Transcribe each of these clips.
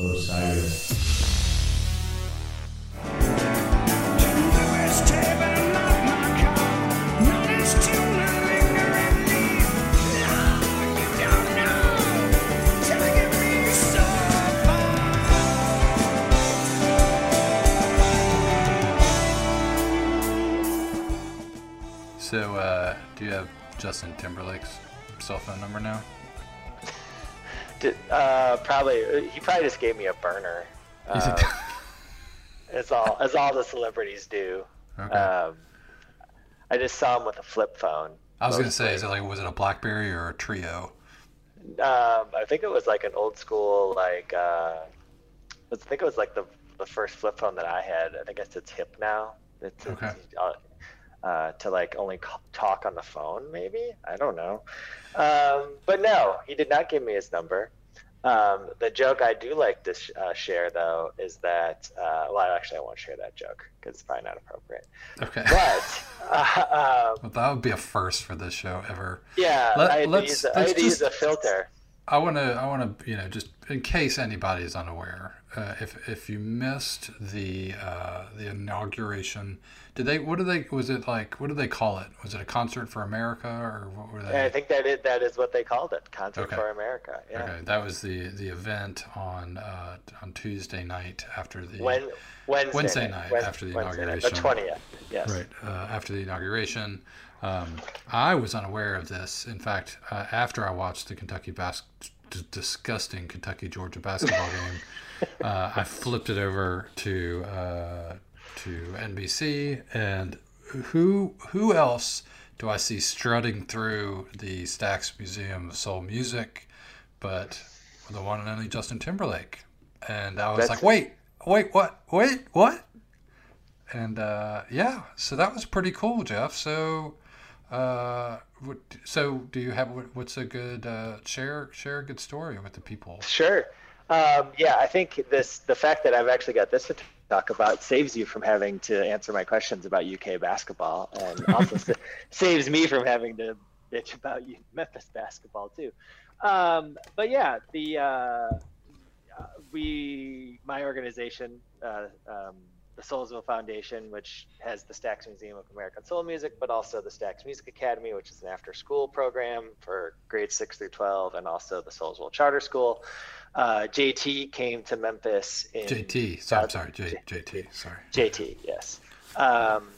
Osiris. So, uh, do you have Justin Timberlake's cell phone number now? Did, uh, probably he probably just gave me a burner. Um, It's all as all the celebrities do. Okay. Um, I just saw him with a flip phone. I was gonna say, is it like was it a BlackBerry or a Treo? Um, I think it was like an old school like uh, I think it was like the the first flip phone that I had. I guess it's hip now. It's, it's, Okay. uh, uh, to like only talk on the phone, maybe I don't know. Um, but no, he did not give me his number. Um, the joke I do like to sh- uh, share though is that uh, well, actually I won't share that joke because it's probably not appropriate. Okay. But uh, um, well, that would be a first for this show ever. yeah, Let- I let's- use, a- I let's had to use just- a filter. I want to, I want to, you know, just in case anybody is unaware, uh, if if you missed the uh, the inauguration, did they? What did they? Was it like? What did they call it? Was it a concert for America or what were they? And I think that is, that is what they called it, Concert Okay. for America. Yeah. Okay, that was the the event on uh, on Tuesday night after the When, Wednesday, Wednesday night Wed- after the Wednesday night, inauguration. The twentieth. Yes. Right uh, after the inauguration. Um, I was unaware of this. In fact, uh, after I watched the Kentucky bas- d- disgusting Kentucky Georgia basketball game, uh, I flipped it over to uh, to NBC, and who who else do I see strutting through the Stax Museum of Soul Music, but the one and only Justin Timberlake? And I was That's- like, wait, wait, what, wait, what? and uh, yeah, so that was pretty cool, Jeff. So, uh, so do you have what's a good uh, share share a good story with the people? Sure. Um, yeah, I think this the fact that I've actually got this to talk about saves you from having to answer my questions about UK basketball, and also sa- saves me from having to bitch about you, Memphis basketball too. Um, but yeah, the uh, uh, we my organization, uh, um, the Soulsville Foundation, which has the Stax Museum of American Soul Music, but also the Stax Music Academy, which is an after-school program for grades six through twelve, and also the Soulsville Charter School. Uh, JT came to Memphis in JT, sorry, I'm Uh, sorry, J, JT, sorry. JT, yes. Um,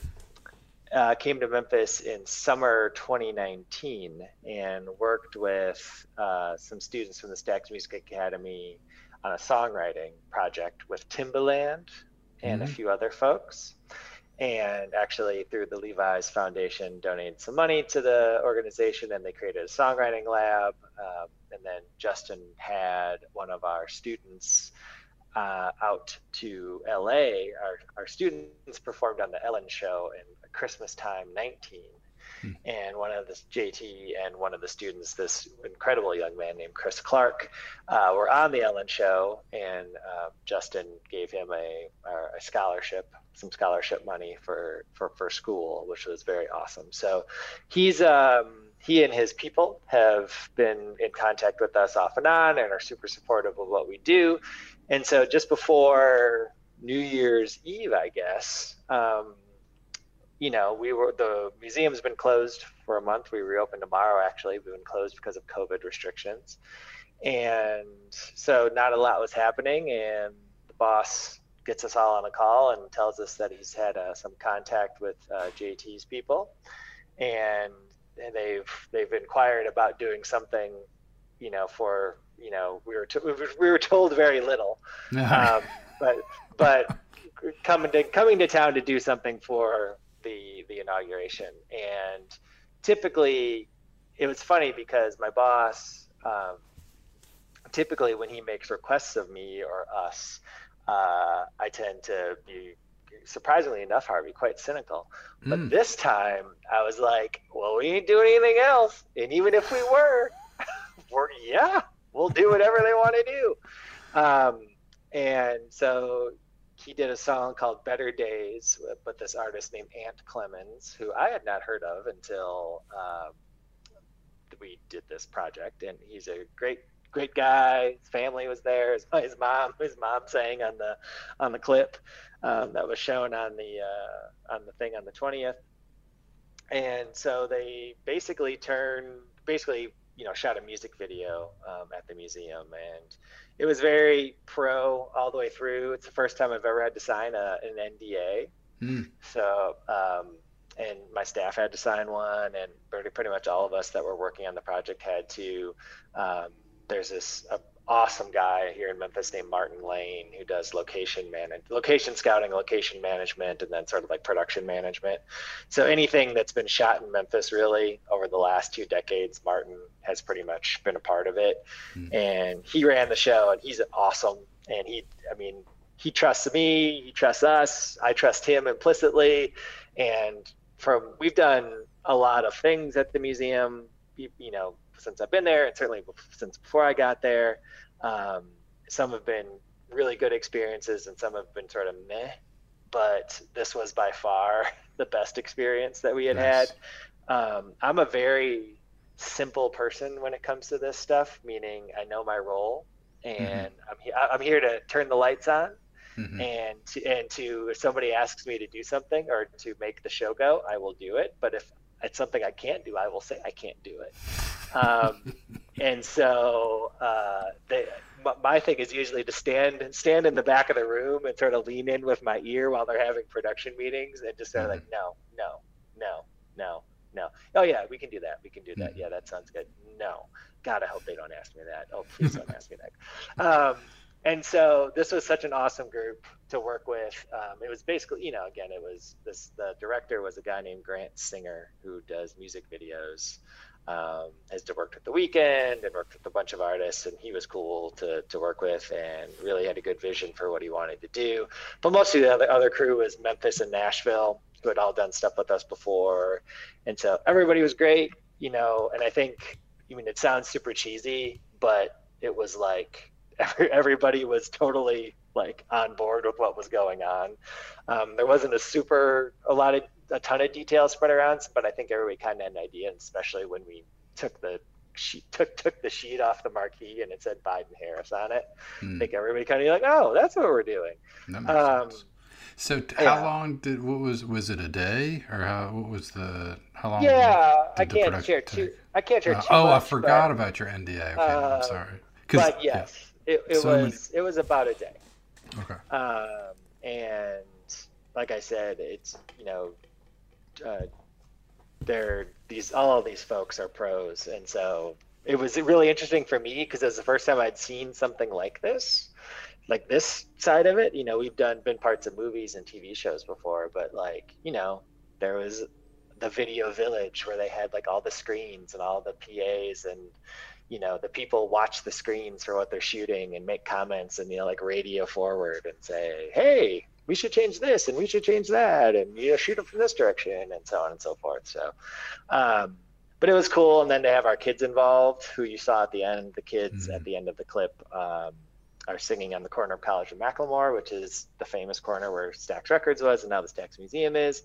uh, came to Memphis in summer 2019 and worked with uh, some students from the Stax Music Academy on a songwriting project with Timbaland and a Mhm. few other folks. And actually, through the Levi's Foundation, donated some money to the organization, and they created a songwriting lab. Um, and then Justin had one of our students uh, out to LA. Our, our students performed on the Ellen Show in Christmas time 19. Hmm. And one of the JT and one of the students, this incredible young man named Chris Clark, uh, were on the Ellen Show, and uh, Justin gave him a, a scholarship, some scholarship money for, for for school, which was very awesome. So he's um, he and his people have been in contact with us off and on, and are super supportive of what we do. And so just before New Year's Eve, I guess, um, you know, we were the museum's been closed for a month. We reopen tomorrow. Actually, we've been closed because of COVID restrictions, and so not a lot was happening. And the boss gets us all on a call and tells us that he's had uh, some contact with uh, JT's people, and and they've they've inquired about doing something, you know, for you know we were to, we were- we were told very little, um, but but coming to coming to town to do something for the the inauguration. And typically it was funny because my boss um, typically when he makes requests of me or us uh, i tend to be surprisingly enough harvey quite cynical. But Mm. this time i was like well we ain't doing anything else. And even if we were we're yeah we'll do whatever they want to do. Um, and so he did a song called Better Days with, this artist named Ant Clemons, who I had not heard of until um, we did this project. And he's a great, great guy. His family was there. His, his mom, his mom sang on the on the clip um, that was shown on the uh, on the thing on the twentieth. And so they basically turned basically you know shot a music video um, at the museum and it was very pro all the way through it's the first time i've ever had to sign a, an nda mm. so um, and my staff had to sign one and pretty, pretty much all of us that were working on the project had to um, there's this a awesome guy here in Memphis named Martin Lane who does location manage, location scouting, location management, and then sort of like production management. So anything that's been shot in Memphis really over the last two decades, Martin has pretty much been a part of it. Mm-hmm. And he ran the show and he's awesome. And he, I mean, he trusts me, he trusts us, I trust him implicitly. And from, we've done a lot of things at the museum, you, you know, since I've been there, and certainly since before I got there. Um, some have been really good experiences, and some have been sort of meh. But this was by far the best experience that we had nice. had. Um, I'm a very simple person when it comes to this stuff, meaning I know my role, mm-hmm. and mm-hmm. I'm, he- I'm here to turn the lights on. Mm-hmm. and to, and to if somebody asks me to do something or to make the show go, I will do it. But if it's something I can't do, I will say I can't do it. Um, and so uh, they, my thing is usually to stand stand in the back of the room and sort of lean in with my ear while they're having production meetings and just sort of like mm-hmm. no no no no no oh yeah we can do that we can do that mm-hmm. yeah that sounds good no god i hope they don't ask me that oh please don't ask me that um, and so this was such an awesome group to work with. Um, it was basically, you know, again, it was this. The director was a guy named Grant Singer who does music videos. Um, has worked with the Weeknd and worked with a bunch of artists, and he was cool to, to work with and really had a good vision for what he wanted to do. But mostly the other, other crew was Memphis and Nashville, who had all done stuff with us before, and so everybody was great, you know. And I think, I mean, it sounds super cheesy, but it was like everybody was totally like on board with what was going on. Um, there wasn't a super a lot of a ton of details spread around, but I think everybody kind of had an idea, especially when we took the sheet took took the sheet off the marquee and it said Biden Harris on it. Hmm. I think everybody kind of like, oh, that's what we're doing. Um, so how yeah. long did what was was it a day or how what was the how long? Yeah, I can't share too. I can't share uh, too. oh, much, I forgot but, about your NDA. Okay, uh, I'm sorry. But yes, yeah. It, it so was many... it was about a day. Okay. Um, and like I said, it's you know, uh, they're these all these folks are pros, and so it was really interesting for me because it was the first time I'd seen something like this, like this side of it. You know, we've done been parts of movies and TV shows before, but like you know, there was the video village where they had like all the screens and all the PAs and you know the people watch the screens for what they're shooting and make comments and you know like radio forward and say hey we should change this and we should change that and you know shoot them from this direction and so on and so forth so um, but it was cool and then to have our kids involved who you saw at the end the kids mm-hmm. at the end of the clip um, are singing on the corner of College and McLemore, which is the famous corner where Stax Records was, and now the Stax Museum is.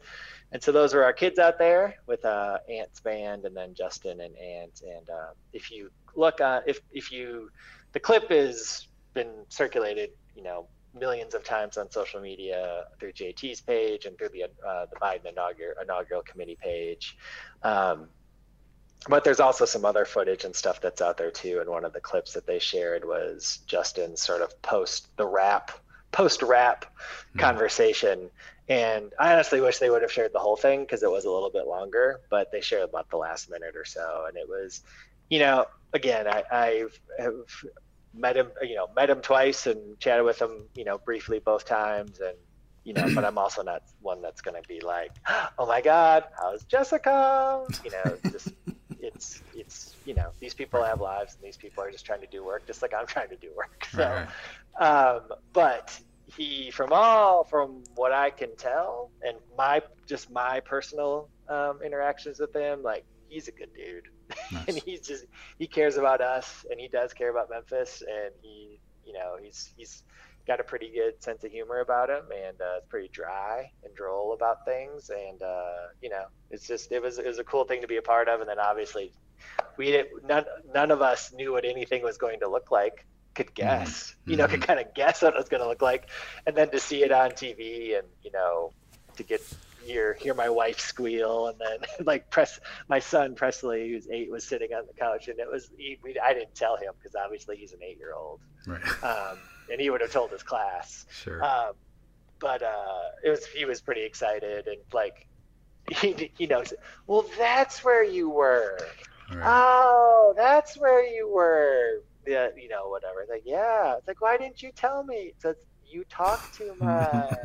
And so those were our kids out there with uh, Ant's band, and then Justin and Ant. And uh, if you look on, if if you, the clip has been circulated, you know, millions of times on social media through JT's page and through the uh, the Biden inaugural inaugural committee page. Um, but there's also some other footage and stuff that's out there too. And one of the clips that they shared was Justin's sort of post the rap, post rap mm-hmm. conversation. And I honestly wish they would have shared the whole thing because it was a little bit longer, but they shared about the last minute or so. And it was, you know, again, I, I've have met him, you know, met him twice and chatted with him, you know, briefly both times. And, you know, but I'm also not one that's going to be like, oh my God, how's Jessica? You know, just it's it's you know these people have lives and these people are just trying to do work just like I'm trying to do work. So, um, but he from all from what I can tell and my just my personal um, interactions with him, like he's a good dude, nice. and he's just he cares about us and he does care about Memphis and he you know he's he's got a pretty good sense of humor about him and uh, it's pretty dry and droll about things and uh, you know it's just it was it was a cool thing to be a part of and then obviously we didn't, none, none of us knew what anything was going to look like could mm-hmm. guess mm-hmm. you know could mm-hmm. kind of guess what it was going to look like and then to see it on tv and you know to get hear hear my wife squeal and then like press my son Presley who's eight was sitting on the couch and it was he, we, I didn't tell him because obviously he's an eight year old right. Um, and he would have told his class. Sure. Um, but uh, it was he was pretty excited and like he, he knows well that's where you were. Right. oh that's where you were. Yeah you know whatever. Like yeah. It's like why didn't you tell me? It's like, you talk too much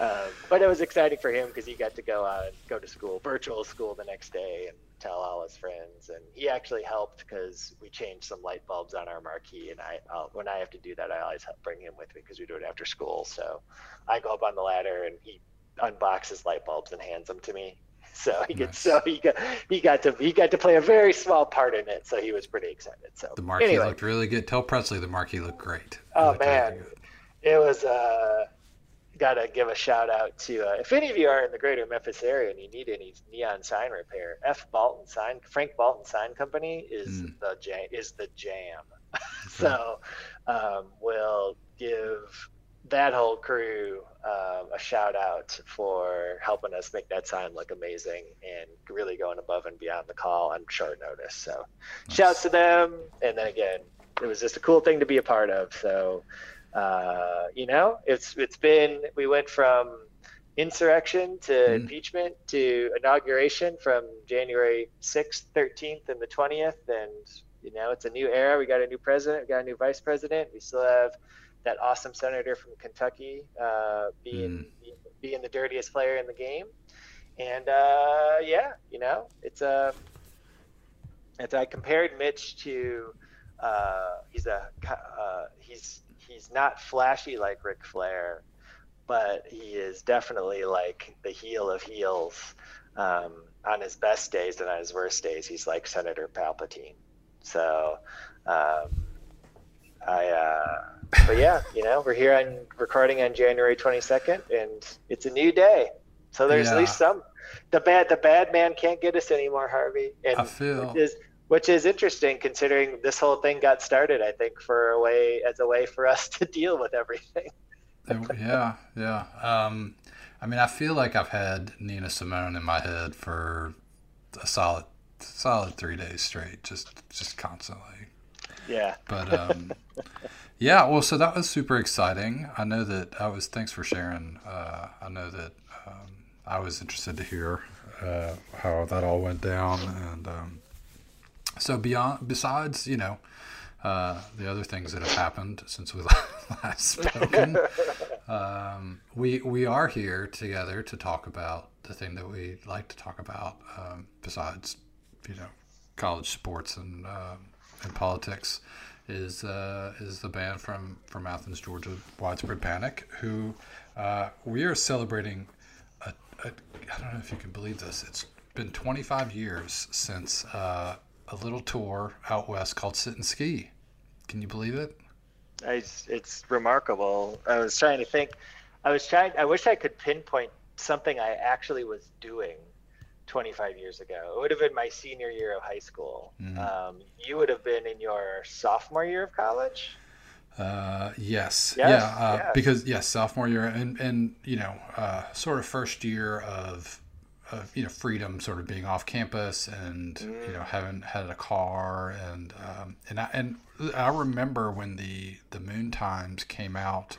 um, but it was exciting for him because he got to go out and go to school virtual school the next day and tell all his friends and he actually helped because we changed some light bulbs on our marquee and i I'll, when i have to do that i always bring him with me because we do it after school so i go up on the ladder and he unboxes light bulbs and hands them to me so he gets so he got he got to he got to play a very small part in it. So he was pretty excited. So the marquee anyway. looked really good. Tell Presley the marquee looked great. Oh man, it was. uh Got to give a shout out to uh, if any of you are in the greater Memphis area and you need any neon sign repair, F Balton Sign Frank Balton Sign Company is mm. the jam, is the jam. so um, we'll give that whole crew um, a shout out for helping us make that sign look amazing and really going above and beyond the call on short notice. So, nice. shouts to them. And then again, it was just a cool thing to be a part of. So, uh, you know, it's it's been we went from insurrection to mm. impeachment to inauguration from January 6th, 13th, and the 20th, and you know, it's a new era. We got a new president, we got a new vice president. We still have that awesome senator from Kentucky uh, being mm. being the dirtiest player in the game, and uh, yeah, you know, it's a. As I compared Mitch to, uh, he's a uh, he's he's not flashy like Ric Flair, but he is definitely like the heel of heels. Um, on his best days and on his worst days, he's like Senator Palpatine. So, um, I uh, but yeah, you know, we're here on recording on January 22nd, and it's a new day. So there's yeah. at least some. The bad, the bad man can't get us anymore, Harvey. And I feel. Is, which is interesting considering this whole thing got started. I think for a way as a way for us to deal with everything. yeah, yeah. Um, I mean, I feel like I've had Nina Simone in my head for a solid, solid three days straight, just, just constantly. Yeah. But um, yeah, well, so that was super exciting. I know that I was. Thanks for sharing. Uh, I know that um, I was interested to hear uh, how that all went down, and um, so beyond. Besides, you know, uh, the other things that have happened since we last spoken, um, we we are here together to talk about the thing that we like to talk about. Um, besides, you know, college sports and uh, and politics is uh, is the band from from Athens, Georgia, Widespread Panic, who uh, we are celebrating. I don't know if you can believe this. It's been 25 years since uh, a little tour out west called Sit and Ski. Can you believe it? It's, it's remarkable. I was trying to think. I was trying. I wish I could pinpoint something I actually was doing 25 years ago. It would have been my senior year of high school. Mm-hmm. Um, you would have been in your sophomore year of college. Uh, yes. yes. Yeah. Uh, yes. Because yes, sophomore year and and you know, uh, sort of first year of, you know freedom, sort of being off campus and mm. you know having had a car and um, and I, and I remember when the the Moon Times came out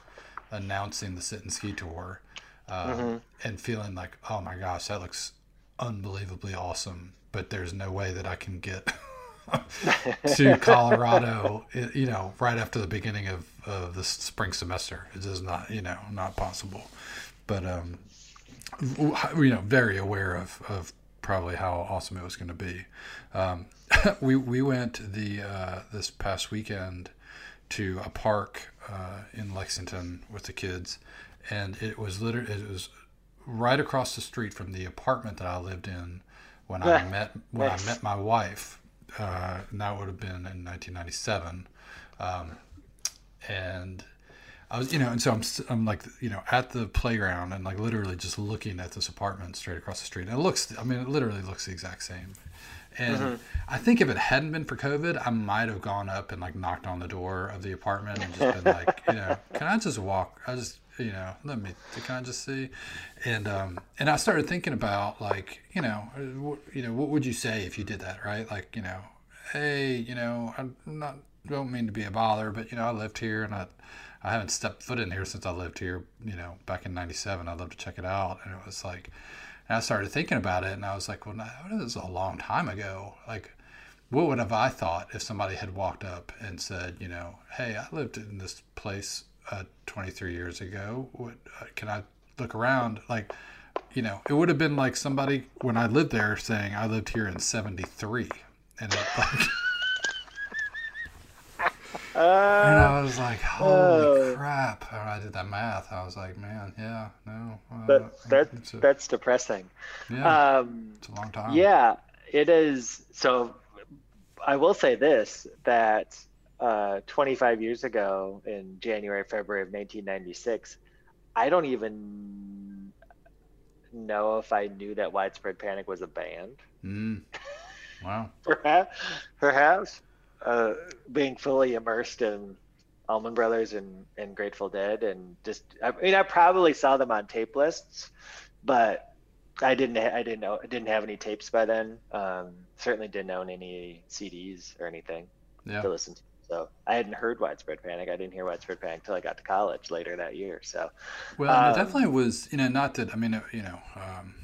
announcing the sit and ski tour. Um, mm-hmm. And feeling like, oh my gosh, that looks unbelievably awesome, but there's no way that I can get to Colorado, you know, right after the beginning of, of the spring semester. It is not, you know, not possible. But, um, you know, very aware of, of probably how awesome it was going to be. Um, we, we went the, uh, this past weekend to a park, uh, in Lexington with the kids. And it was literally, it was right across the street from the apartment that I lived in when I met when I met my wife. Uh, and that would have been in 1997, um, and I was, you know, and so I'm, I'm like, you know, at the playground and like literally just looking at this apartment straight across the street. And it looks, I mean, it literally looks the exact same. And mm-hmm. I think if it hadn't been for COVID, I might have gone up and like knocked on the door of the apartment and just been like, you know, can I just walk? I just, you know, let me, can I just see? And, um, and I started thinking about like, you know, you know, what would you say if you did that, right? Like, you know, hey, you know, I'm not, don't mean to be a bother, but you know, I lived here and I, I haven't stepped foot in here since I lived here. You know, back in '97, I'd love to check it out. And it was like, and I started thinking about it, and I was like, well, this is a long time ago. Like, what would have I thought if somebody had walked up and said, you know, hey, I lived in this place uh, 23 years ago. What uh, can I look around? Like, you know, it would have been like somebody when I lived there saying I lived here in '73, and it, like. Uh, and I was like, holy uh, crap. And I did that math. I was like, man, yeah, no. Uh, that, that, that's depressing. Yeah. Um, it's a long time. Yeah, it is. So I will say this that uh, 25 years ago in January, February of 1996, I don't even know if I knew that Widespread Panic was a band. Mm. Wow. perhaps. Perhaps uh, being fully immersed in Allman Brothers and, and Grateful Dead, and just I mean I probably saw them on tape lists, but I didn't I didn't know I didn't have any tapes by then. Um, certainly didn't own any CDs or anything yeah. to listen to. So I hadn't heard Widespread Panic. I didn't hear Widespread Panic until I got to college later that year. So well, um, it definitely was you know not that I mean you know um,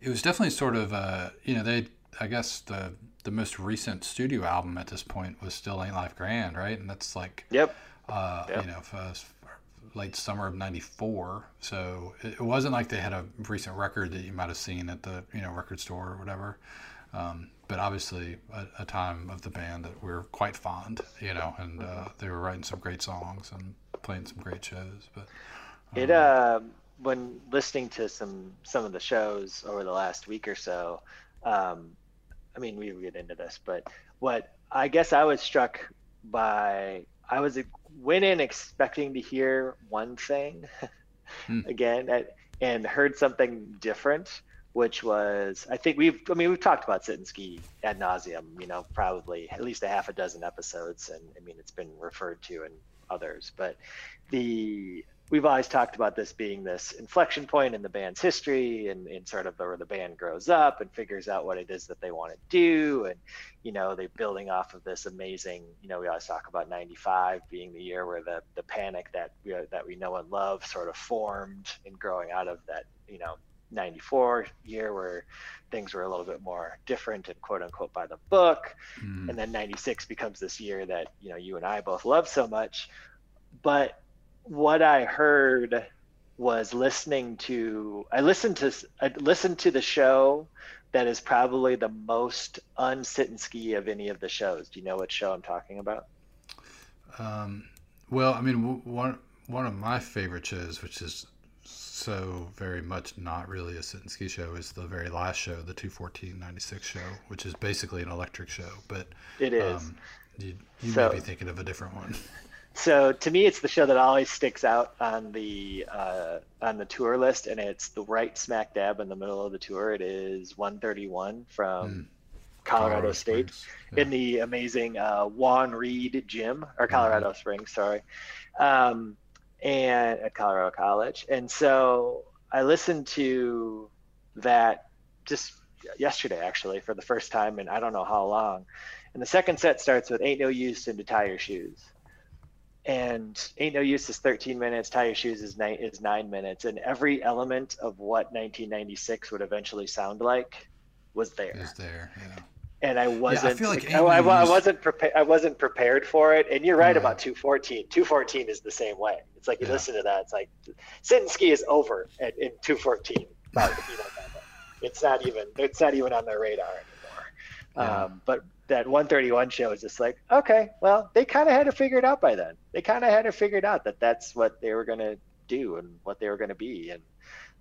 it was definitely sort of uh, you know they I guess the the most recent studio album at this point was still Ain't Life Grand, right? And that's like, yep, uh, yep. you know, late summer of '94. So it, wasn't like they had a recent record that you might have seen at the you know record store or whatever. Um, but obviously, a, a, time of the band that we're quite fond, you know, and uh, they were writing some great songs and playing some great shows. But um, it uh, when listening to some some of the shows over the last week or so. Um, I mean, we get into this, but what I guess I was struck by, I was went in expecting to hear one thing hmm. again at, and heard something different, which was, I think we've, I mean, we've talked about sit and ski ad nauseum, you know, probably at least a half a dozen episodes. And I mean, it's been referred to in others, but the, we've always talked about this being this inflection point in the band's history and, and sort of where the band grows up and figures out what it is that they want to do. And you know they're building off of this amazing you know we always talk about 95 being the year where the the panic that we that we know and love sort of formed and growing out of that you know 94 year where things were a little bit more different and quote unquote by the book. Mm. and then 96 becomes this year that you know you and i both love so much. But what I heard was listening to I listened to I listened to the show that is probably the most unsit and ski of any of the shows. Do you know what show I'm talking about? Um, well, I mean, one one of my favorite shows, which is so very much not really a sit and ski show, is the very last show, the 21496 show, which is basically an electric show. But it is. Um, you, you so, may be thinking of a different one. so to me, it's the show that always sticks out on the uh, on the tour list, and it's the right smack dab in the middle of the tour. It is 131 from mm. Colorado, Colorado, State yeah. in the amazing uh, Juan Reed Gym or Colorado mm. Springs, sorry, um, and at Colorado College. And so I listened to that just yesterday, actually, for the first time in I don't know how long. And the second set starts with "Ain't No Use in to Tie Your Shoes." And ain't no use is 13 minutes tie your shoes is nine is nine minutes and every element of what 1996 would eventually sound like was there is there yeah and I wasn't. Yeah, I, like I, I, I, wasn't prepared. I wasn't prepared for it. And you're right about 214. 214 is the same way. It's like you yeah. listen to that. It's like and is over at, in 214. But, you know, it's not even. It's not even on their radar anymore. Yeah. Um, but that 131 show is just like, okay, well, they kind of had to figure it out by then. They kind of had to figure it out that that's what they were going to do and what they were going to be. And,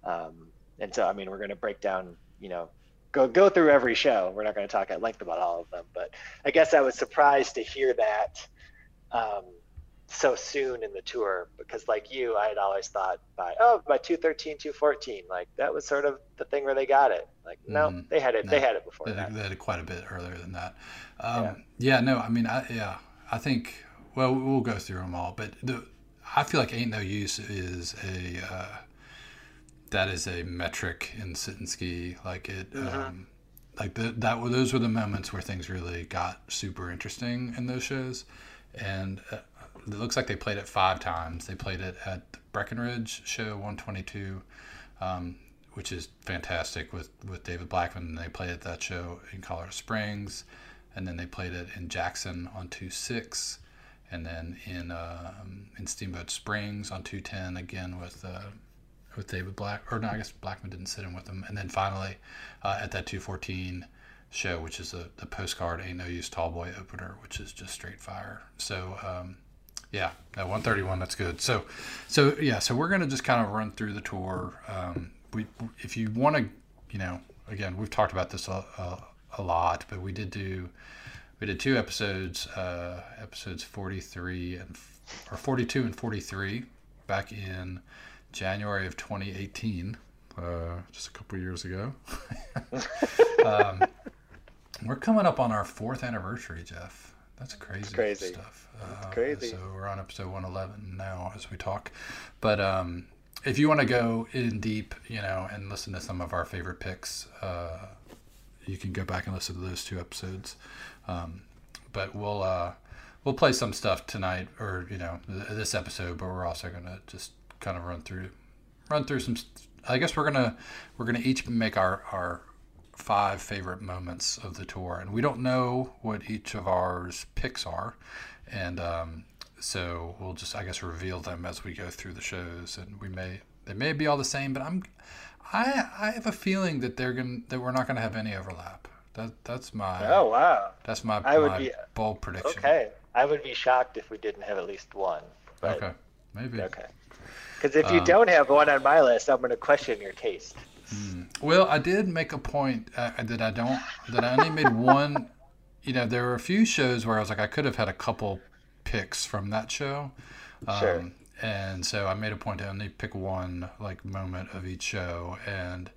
um, and so, I mean, we're going to break down, you know, go, go through every show. We're not going to talk at length about all of them, but I guess I was surprised to hear that, um, so soon in the tour because like you i had always thought by oh by 213 214 like that was sort of the thing where they got it like no mm, they had it no, they had it before they, that. they had it quite a bit earlier than that um, yeah. yeah. no i mean I, yeah i think well we'll go through them all but the, i feel like ain't no use is a uh, that is a metric in sit and ski like it mm-hmm. um, like the, that those were the moments where things really got super interesting in those shows and uh, it looks like they played it five times. They played it at the Breckenridge show 122, um, which is fantastic with, with David Blackmon. They played at that show in Colorado Springs, and then they played it in Jackson on 26, and then in um, in Steamboat Springs on 210 again with uh, with David Black. Or no, I guess Blackmon didn't sit in with them. And then finally uh, at that 214 show, which is a, the postcard Ain't No Use Tall Boy opener, which is just straight fire. So um, yeah, at 131. That's good. So, so yeah, so we're gonna just kind of run through the tour. Um, we, if you want to, you know, again, we've talked about this a, a, a, lot, but we did do, we did two episodes, uh, episodes 43 and or 42 and 43 back in January of 2018, uh, just a couple years ago. um, we're coming up on our fourth anniversary, Jeff. That's crazy, it's crazy. stuff. Uh, crazy. So we're on episode 111 now as we talk. But um, if you want to go in deep, you know, and listen to some of our favorite picks, uh, you can go back and listen to those two episodes. Um, but we'll uh, we'll play some stuff tonight, or you know, this episode. But we're also gonna just kind of run through run through some. I guess we're gonna we're gonna each make our our five favorite moments of the tour, and we don't know what each of ours picks are, and um, so we'll just I guess reveal them as we go through the shows, and we may they may be all the same, but I'm I I have a feeling that they're gonna that we're not gonna have any overlap. That that's my oh wow that's my I would my be, bold prediction. Okay, I would be shocked if we didn't have at least one. Okay, maybe okay. Because if you um, don't have one on my list, I'm going to question your taste. Hmm. Well, I did make a point uh, that I don't that I only made one. You know, there were a few shows where I was like, I could have had a couple picks from that show. Um, sure. And so I made a point to only pick one like moment of each show, and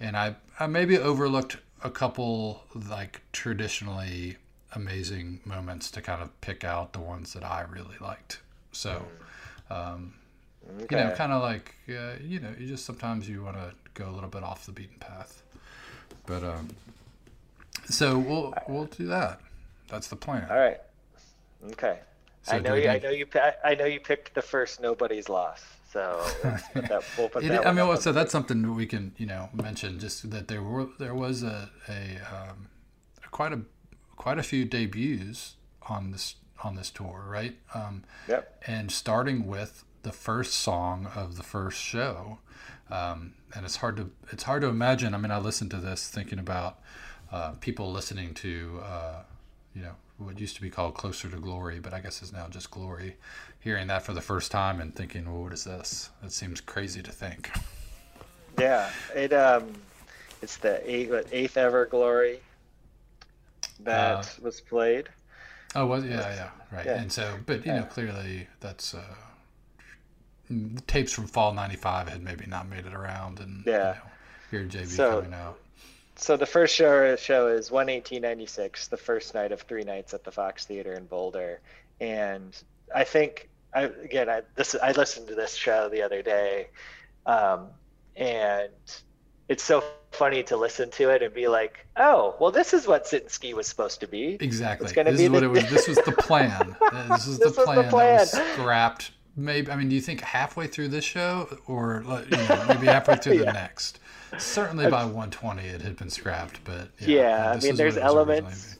and I I maybe overlooked a couple like traditionally amazing moments to kind of pick out the ones that I really liked. So, um, okay. you know, kind of like uh, you know, you just sometimes you want to go a little bit off the beaten path. But um, so we'll we'll do that. That's the plan. All right. Okay. So I know you. I know you. I know you picked the first nobody's loss. So that, we'll it, I mean, so that's something we can you know mention. Just that there were there was a a um, quite a quite a few debuts on this on this tour, right? Um, yep. And starting with the first song of the first show, um, and it's hard to it's hard to imagine. I mean, I listened to this thinking about uh, people listening to uh, you know what used to be called "Closer to Glory," but I guess is now just "Glory." Hearing that for the first time and thinking, "Well, what is this?" It seems crazy to think. Yeah, it um, it's the eighth, eighth ever "Glory" that uh, was played. Oh, was yeah, yeah, right. Yeah. And so, but you know, clearly that's. Uh, tapes from fall 95 had maybe not made it around and yeah you know, here JB so, coming out so the first show show is 11896 the first night of three nights at the Fox Theater in Boulder and I think I again I this I listened to this show the other day um, and it's so funny to listen to it and be like, oh, well, this is what Sit and Ski was supposed to be. Exactly. It's this be is the... what it was. This was the plan. this was this the plan, the plan. that was scrapped maybe I mean, do you think halfway through this show, or you know, maybe halfway through yeah. the next? Certainly by 120, it had been scrapped, but yeah, yeah I mean, there's elements.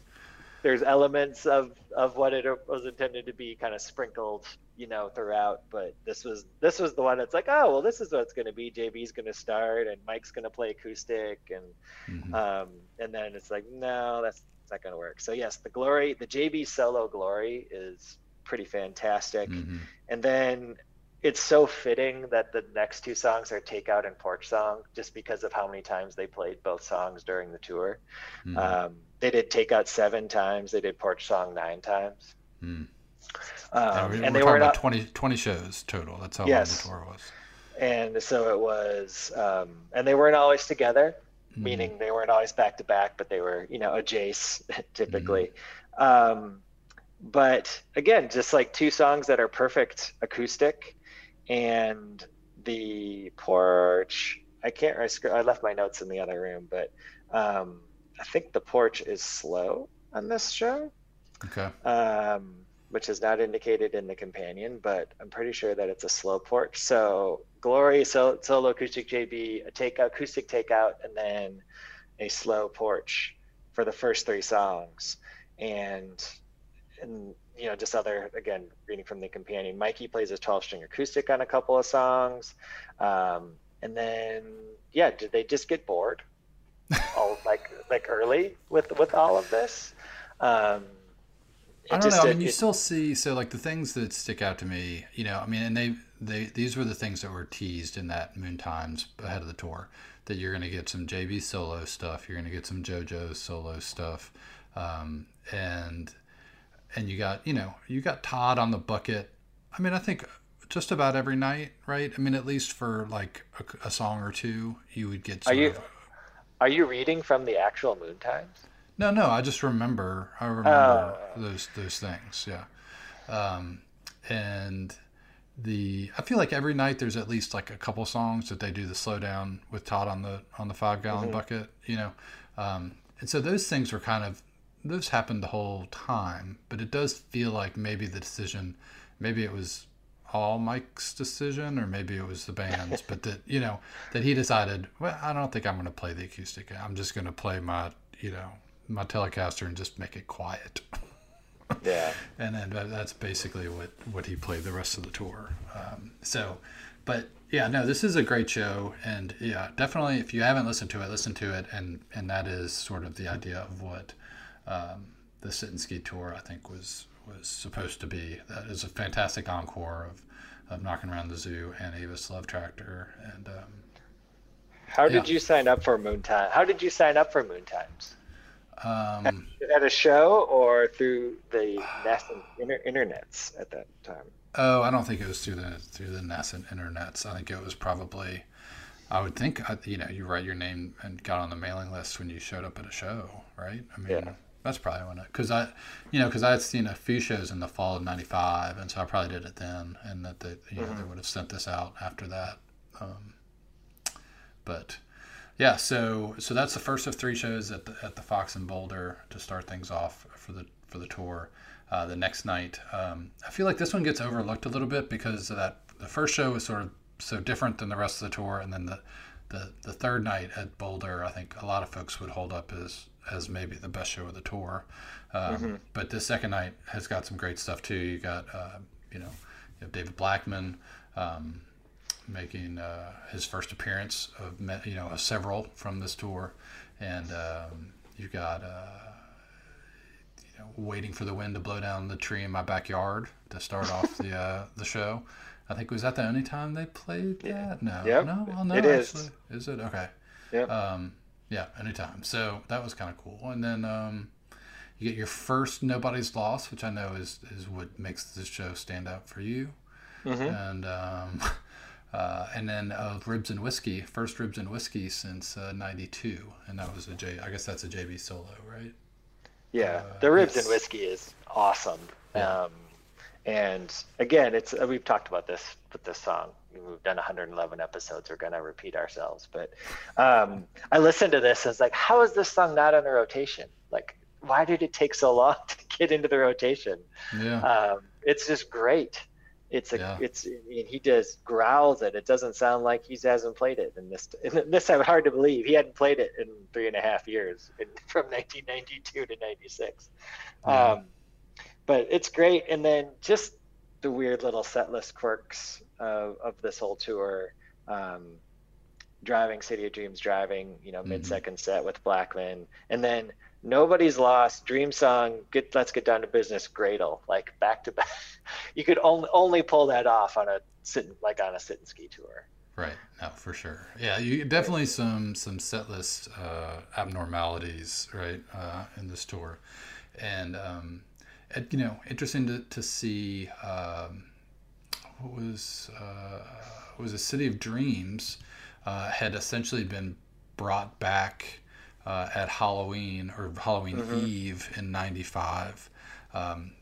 There's elements of of what it was intended to be, kind of sprinkled, you know, throughout. But this was this was the one that's like, oh, well, this is what it's going to be. JB's going to start, and Mike's going to play acoustic, and mm-hmm. um, and then it's like, no, that's not going to work. So yes, the glory, the JB solo glory is pretty fantastic. Mm-hmm. And then it's so fitting that the next two songs are Takeout and Porch Song, just because of how many times they played both songs during the tour. Mm-hmm. Um, they did Takeout seven times, they did Porch Song nine times. Mm. Um, and, and they were about 20, 20 shows total. That's how yes. long the tour was. And so it was, um, and they weren't always together, mm-hmm. meaning they weren't always back to back, but they were, you know, a Jace typically. Mm-hmm. But again, just like two songs that are perfect acoustic, and the porch. I can't. I, I left my notes in the other room, but um, I think the porch is slow on this show. Okay. Um, which is not indicated in the companion, but I'm pretty sure that it's a slow porch. So Glory, so, solo acoustic JB, a take acoustic takeout, and then a slow porch for the first three songs. And and you know just other again reading from the companion mikey plays a 12 string acoustic on a couple of songs um, and then yeah did they just get bored all like like early with with all of this um, I don't know. I mean, you it, still see so like the things that stick out to me. You know, I mean, and they they these were the things that were teased in that Moon Times ahead of the tour. That you're going to get some JB solo stuff. You're going to get some JoJo solo stuff, um, and and you got you know you got Todd on the bucket. I mean, I think just about every night, right? I mean, at least for like a, a song or two, you would get. Are you of, are you reading from the actual Moon Times? No, no. I just remember. I remember uh, those those things. Yeah, um, and the I feel like every night there's at least like a couple songs that they do the slow down with Todd on the on the five gallon mm-hmm. bucket. You know, um, and so those things were kind of this happened the whole time, but it does feel like maybe the decision, maybe it was all Mike's decision, or maybe it was the band's, but that you know that he decided, well, I don't think I'm going to play the acoustic. I'm just going to play my, you know, my Telecaster and just make it quiet. yeah. and then that's basically what what he played the rest of the tour. Um, so, but yeah, no, this is a great show, and yeah, definitely if you haven't listened to it, listen to it, and and that is sort of the idea of what um, the sit and ski tour I think was was supposed to be. That is a fantastic encore of, of knocking around the zoo and Avis Love Tractor and. Um, How did you sign up for Moon Time? How did you sign up for Moon Times? Um, at a show or through the nascent inter- internets at that time? Oh, I don't think it was through the through the nascent internets. I think it was probably, I would think, uh, you know, you write your name and got on the mailing list when you showed up at a show, right? I mean, yeah. That's probably when it, because I, you know, because I had seen a few shows in the fall of '95, and so I probably did it then, and that they, you know, mm-hmm. they would have sent this out after that. Um, but yeah, so so that's the first of three shows at the at the Fox and Boulder to start things off for the for the tour. Uh, the next night, um, I feel like this one gets overlooked a little bit because that the first show was sort of so different than the rest of the tour, and then the the the third night at Boulder, I think a lot of folks would hold up as as maybe the best show of the tour. Um, mm-hmm. But this second night has got some great stuff too. You got uh, you know you have David Blackmon um, making uh, his first appearance of you know several from this tour, and um, you got. Uh, you know, waiting for the wind to blow down the tree in my backyard to start off the uh, the show. I think was that the only time they played that? No, yep. no, well, no. It actually. is. Is it okay? Yeah. Um, yeah, anytime. So that was kind of cool. And then um, you get your first Nobody's Lost, which I know is, is what makes this show stand out for you. Mm-hmm. And um, uh, and then uh, Ribs and Whiskey, first Ribs and Whiskey since '92, uh, and that was a J. I guess that's a JB solo, right? Yeah, uh, the Ribs yes. and Whiskey is awesome. Yeah. Um, and again, it's uh, we've talked about this with this song we've done 111 episodes. We're gonna repeat ourselves, but um, I listened to this. and was like, how is this song not on the rotation? Like, why did it take so long to get into the rotation? Yeah, um, it's just great. It's a, yeah. it's, I mean, he just growls it. It doesn't sound like he hasn't played it. And this, and this, I'm hard to believe he hadn't played it in three and a half years, in, from 1992 to 96. Yeah. Um, but it's great. And then just the weird little set list quirks of, of this whole tour. Um, driving City of Dreams, driving, you know, mid second mm-hmm. set with Blackmon, and then Nobody's Lost, Dream Song, get Let's Get Down to Business, Gradle, like back to back. You could only only pull that off on a sit like on a sit and ski tour. Right. No, for sure. Yeah, you definitely some some set list uh, abnormalities, right, uh, in this tour, and um, you know, interesting to, to see um, what was uh, was a City of Dreams uh, had essentially been brought back uh, at Halloween or Halloween mm-hmm. Eve in '95. Um,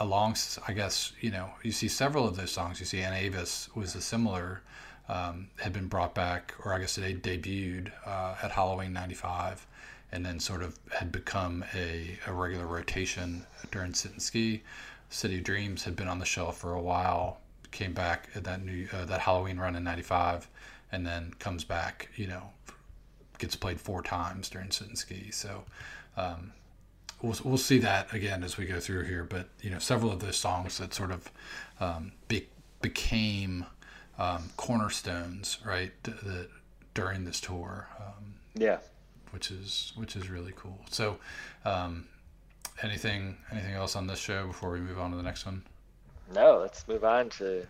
along, I guess you know, you see several of those songs. You see, Aunt Avis was a similar. Um, had been brought back, or I guess it debuted uh, at Halloween '95 and then sort of had become a, a regular rotation during sit and ski. City of Dreams had been on the shelf for a while, came back at that new uh, that Halloween run in '95, and then comes back. You know, gets played four times during sit and ski. So. Um, we'll, we'll see that again as we go through here, but you know, several of those songs that sort of um, be, became um, cornerstones, right, d- the, during this tour. Um, yeah, which is which is really cool. So, um, anything anything else on this show before we move on to the next one? No, let's move on to,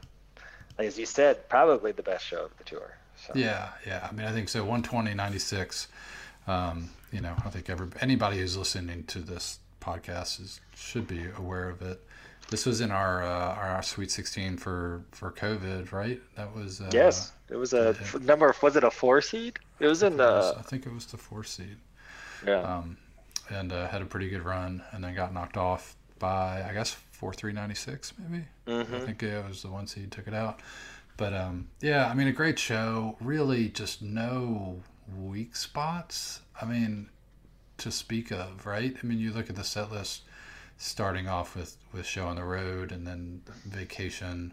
as you said, probably the best show of the tour. So. Yeah, yeah. I mean, I think so. 120, 96. Um, you know, I think every anybody who's listening to this podcast is should be aware of it. This was in our uh, our Sweet 16 for for COVID, right? That was uh, yes. It was a number. Was it a four seed? It was in the. Was, I think it was the four seed. Yeah. Um, and uh, had a pretty good run, and then got knocked off by I guess four three ninety six maybe. Mm-hmm. I think it was the one seed took it out. But um, yeah, I mean, a great show. Really, just no weak spots. I mean, to speak of, right? I mean, you look at the set list starting off with with show on the road and then vacation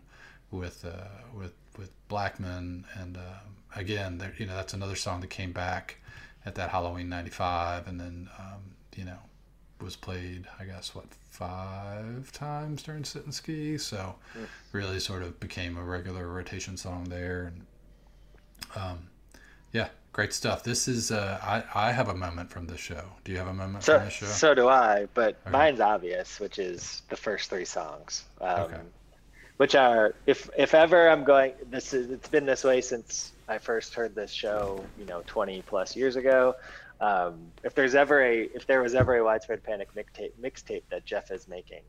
with uh, with with Blackmon and uh, again there, you know that's another song that came back at that Halloween 95 and then um, you know was played I guess what five times during sit and ski so mm. really sort of became a regular rotation song there and um, yeah Great stuff. This is uh, I I have a moment from this show. Do you have a moment so, from this show? So do I, but okay. mine's obvious, which is the first three songs. Um, okay. Which are if if ever I'm going this is it's been this way since I first heard this show, you know, 20 plus years ago. Um, if there's ever a if there was ever a widespread panic mixtape mixtape that Jeff is making,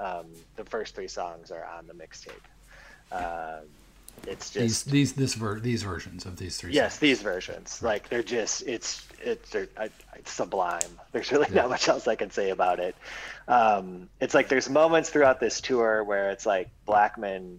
um, the first three songs are on the mixtape. Um, it's just these these this ver- these versions of these three. Yes, songs. these versions. Like they're just it's it's they're, it's sublime. There's really yeah. not much else I can say about it. Um, it's like there's moments throughout this tour where it's like Blackmon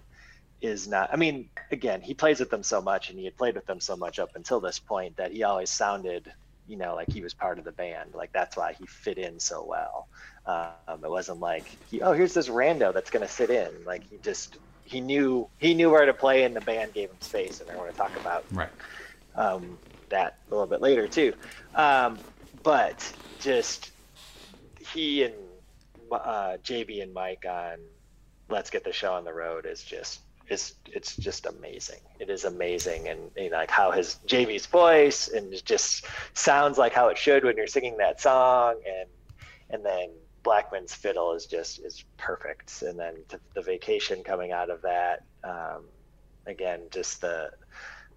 is not. I mean, again, he plays with them so much, and he had played with them so much up until this point that he always sounded, you know, like he was part of the band. Like that's why he fit in so well. Um, it wasn't like, he, oh, here's this rando that's going to sit in. Like he just he knew he knew where to play, and the band gave him space. And I want to talk about right. um, that a little bit later too. Um, but just he and uh, JB and Mike on "Let's Get the Show on the Road" is just is it's just amazing. It is amazing, and you know, like how his JB's voice and just sounds like how it should when you're singing that song, and and then Blackmon's fiddle is just is perfect, and then the vacation coming out of that, um, again, just the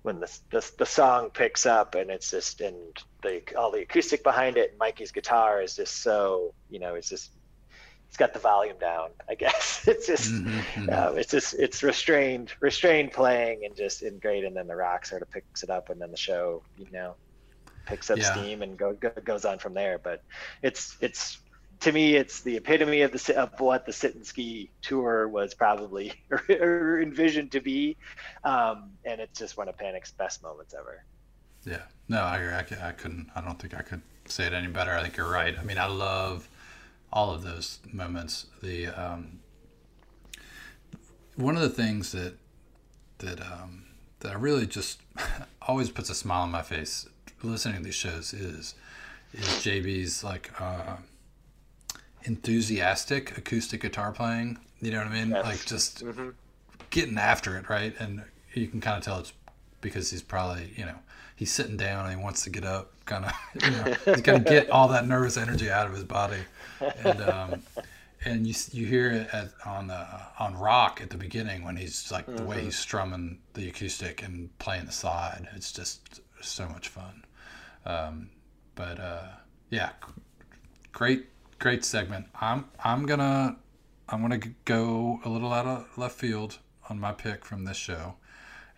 when the, the the song picks up and it's just and the all the acoustic behind it, Mikey's guitar is just so you know it's just it's got the volume down. I guess it's just mm-hmm, mm-hmm. it's just it's restrained restrained playing and just in great, and then the rock sort of picks it up, and then the show you know picks up yeah. steam and go, go, goes on from there. But it's it's to me, it's the epitome of the of what the sit and ski tour was probably or envisioned to be, um, and it's just one of Panic's best moments ever. Yeah, no, I, I, I couldn't. I don't think I could say it any better. I think you're right. I mean, I love all of those moments. The um, one of the things that that um, that really just always puts a smile on my face listening to these shows is is JB's like. Uh, enthusiastic acoustic guitar playing. You know what I mean? Yes. Like just mm-hmm. getting after it, right? And you can kind of tell it's because he's probably, you know, he's sitting down and he wants to get up, kind of, you know, he's got to get all that nervous energy out of his body. And, um, and you you hear it at, on the on rock at the beginning when he's like mm-hmm. the way mm-hmm. he's strumming the acoustic and playing the slide. It's just so much fun. Um, but uh, yeah, great great segment. I'm I'm gonna I'm going to go a little out of left field on my pick from this show,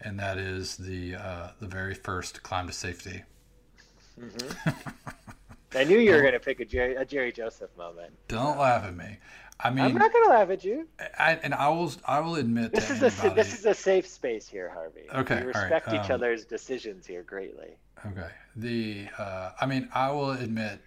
and that is the uh, the very first climb to safety. Mm-hmm. I knew you were going to pick a Jerry, a Jerry Joseph moment. Don't laugh at me. I mean, I'm not going to laugh at you. I, and I will I will admit this is anybody, a this is a safe space here, Harvey. Okay, we respect each um, other's decisions here greatly. Okay. The uh, I mean, I will admit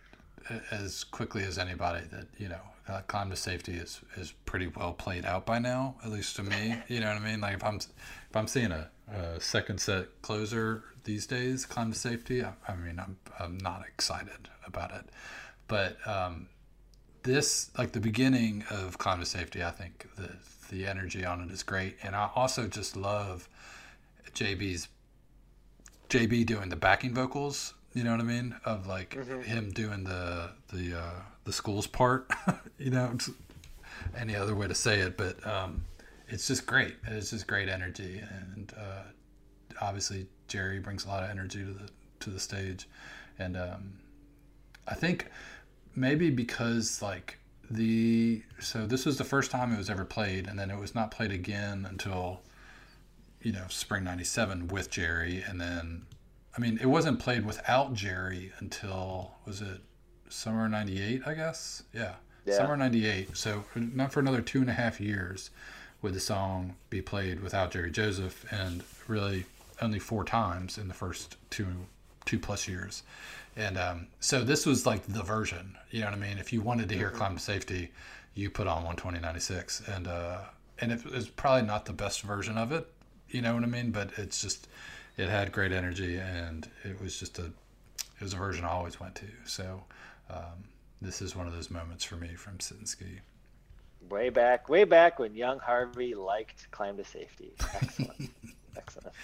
as quickly as anybody that you know uh, climb to safety is is pretty well played out by now, at least to me. You know what I mean? Like if I'm if I'm seeing a, a second set closer these days, climb to safety. I, I, mean, I'm I'm not excited about it, but um, this like the beginning of climb to safety. I think the the energy on it is great, and I also just love JB's JB doing the backing vocals. You know what I mean? Of like mm-hmm. him doing the the uh, the school's part. you know, any other way to say it, but um, it's just great. It's just great energy, and uh, obviously Jerry brings a lot of energy to the to the stage, and um, I think maybe because like the so this was the first time it was ever played, and then it was not played again until you know spring '97 with Jerry, and then I mean it wasn't played without Jerry until was it summer '98? I guess yeah. yeah. Summer '98. So not for another two and a half years would the song be played without Jerry Joseph, and really only four times in the first two two plus years. And um, so this was like the version, you know what I mean? If you wanted to hear mm-hmm. Climb Safety, you put on 12096. And, uh, and it was probably not the best version of it, you know what I mean? But it's just, it had great energy and it was just a, it was a version I always went to. So um, this is one of those moments for me from Sit and Ski. Way back, way back when young Harvey liked Climb to Safety. Excellent. Excellent.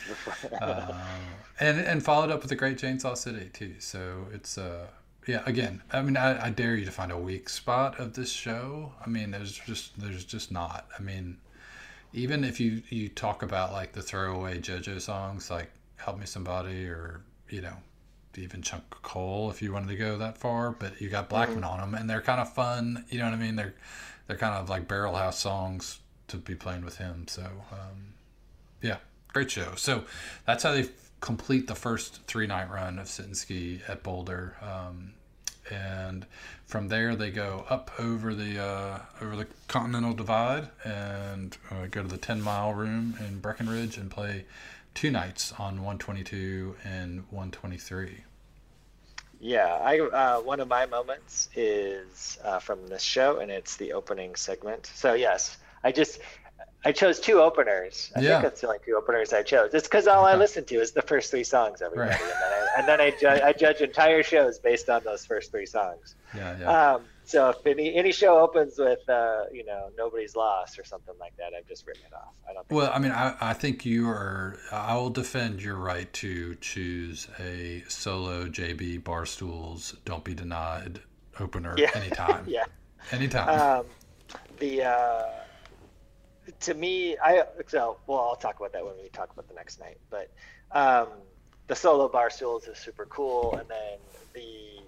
uh, and and followed up with the Great Chainsaw City too. So it's uh yeah again I mean I, I dare you to find a weak spot of this show. I mean there's just there's just not. I mean even if you you talk about like the throwaway JoJo songs like Help Me Somebody or you know even Chunk Coal if you wanted to go that far, but you got Blackmon mm-hmm. on them and they're kind of fun. You know what I mean? They're they're kind of like barrel house songs to be playing with him. So um, yeah, great show. So that's how they complete the first three night run of sit and ski at Boulder. Um, and from there they go up over the uh, over the Continental Divide and uh, go to the 10 mile room in Breckenridge and play two nights on 122 and 123. Yeah, I uh, one of my moments is uh, from this show, and it's the opening segment. So yes, I just I chose two openers. I yeah. think that's the only two openers I chose. It's because all I listen to is the first three songs, everybody, right. and then I, and then I, ju- I judge entire shows based on those first three songs. Yeah, yeah. Um, so if any any show opens with uh, you know nobody's lost or something like that, I've just written it off. I don't. well, I mean, I, I think you are. I will defend your right to choose a solo JB Barstools "Don't Be Denied" opener yeah. anytime. yeah. Anytime. Um, the. Uh, to me, I so well, I'll talk about that when we talk about the next night. But um, the solo Barstools is super cool, and then the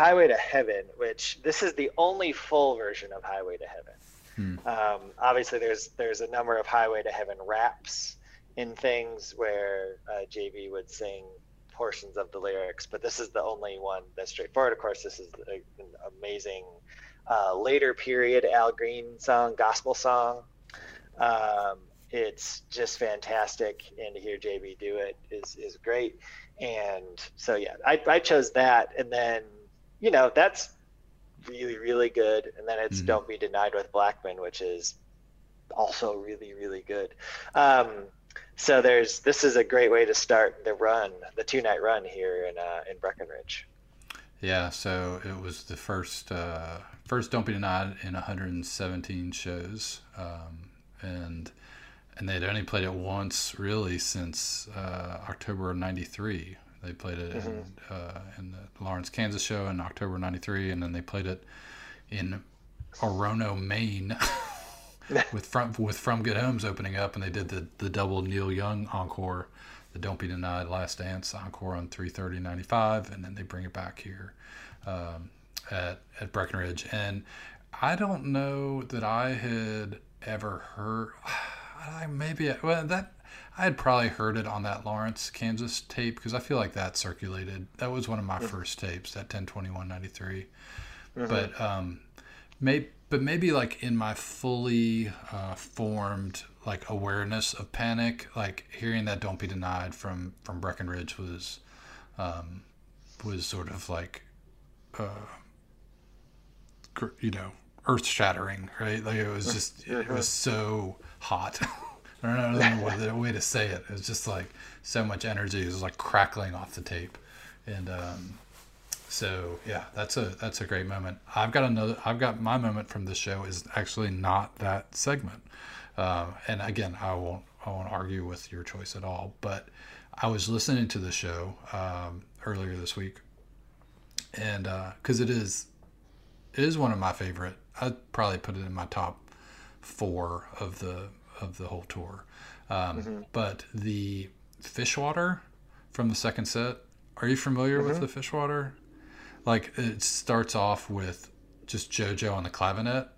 Highway to Heaven, which this is the only full version of Highway to Heaven. Hmm. Um, obviously, there's there's a number of Highway to Heaven raps in things where uh, JB would sing portions of the lyrics, but this is the only one that's straightforward. Of course, this is a, an amazing uh, later period Al Green song, gospel song. Um, it's just fantastic, and to hear JB do it is is great. And so yeah, I, I chose that, and then you know that's really really good. And then it's mm-hmm. "Don't Be Denied" with Blackmon, which is also really really good. Um, so there's this is a great way to start the run, the two night run here in uh, in Breckenridge. Yeah, so it was the first uh, first Don't Be Denied in 117 shows, um, and and they'd only played it once really since uh, October '93. They played it mm-hmm. in, uh, in the Lawrence, Kansas show in October '93, and then they played it in Orono, Maine. with from with From Good Homes opening up, and they did the the double Neil Young encore the Don't Be Denied Last Dance encore on 330.95, and then they bring it back here um, at, at Breckenridge. And I don't know that I had ever heard. I maybe well that I had probably heard it on that Lawrence, Kansas tape because I feel like that circulated. That was one of my mm-hmm. first tapes, that 102193. Mm-hmm. But um, maybe but maybe like in my fully uh, formed like awareness of panic, like hearing that "Don't Be Denied" from from Breckenridge was um, was sort of like uh, you know earth shattering, right? Like it was just it was so hot. I don't know what the way to say it. It was just like so much energy. It was like crackling off the tape, and um, so yeah, that's a that's a great moment. I've got another. I've got my moment from this show is actually not that segment. Uh, and again, I won't I won't argue with your choice at all. But I was listening to the show um, earlier this week, and because uh, it is it is one of my favorite. I'd probably put it in my top four of the of the whole tour. Um, mm-hmm. But the Fishwater from the second set. Are you familiar mm-hmm. with the Fishwater? Like it starts off with just JoJo on the clavinet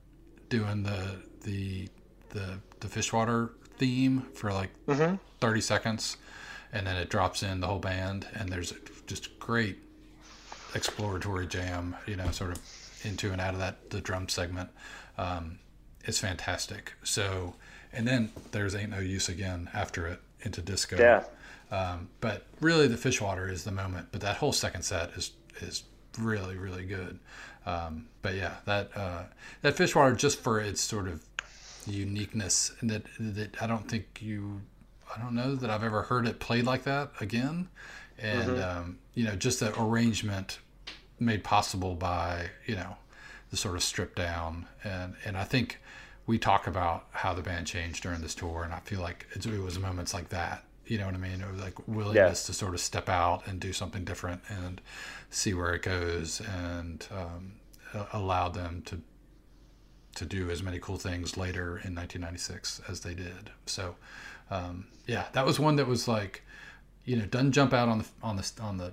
doing the the the the Fishwater theme for like mm-hmm. 30 seconds and then it drops in the whole band and there's just great exploratory jam you know sort of into and out of that the drum segment um, it's fantastic so and then there's ain't no use again after it into disco. Yeah. Um, but really the Fishwater is the moment but that whole second set is is really really good. Um, but yeah that uh, that Fishwater just for its sort of uniqueness that that I don't think you I don't know that I've ever heard it played like that again, and mm-hmm. um, you know just the arrangement made possible by you know the sort of stripped down. And and I think we talk about how the band changed during this tour and I feel like it, was moments like that you know what I mean it was like willingness yeah. to sort of step out and do something different and see where it goes and um, allow them to to do as many cool things later in 1996 as they did. So, um, yeah, that was one that was like, you know, doesn't jump out on the on the on the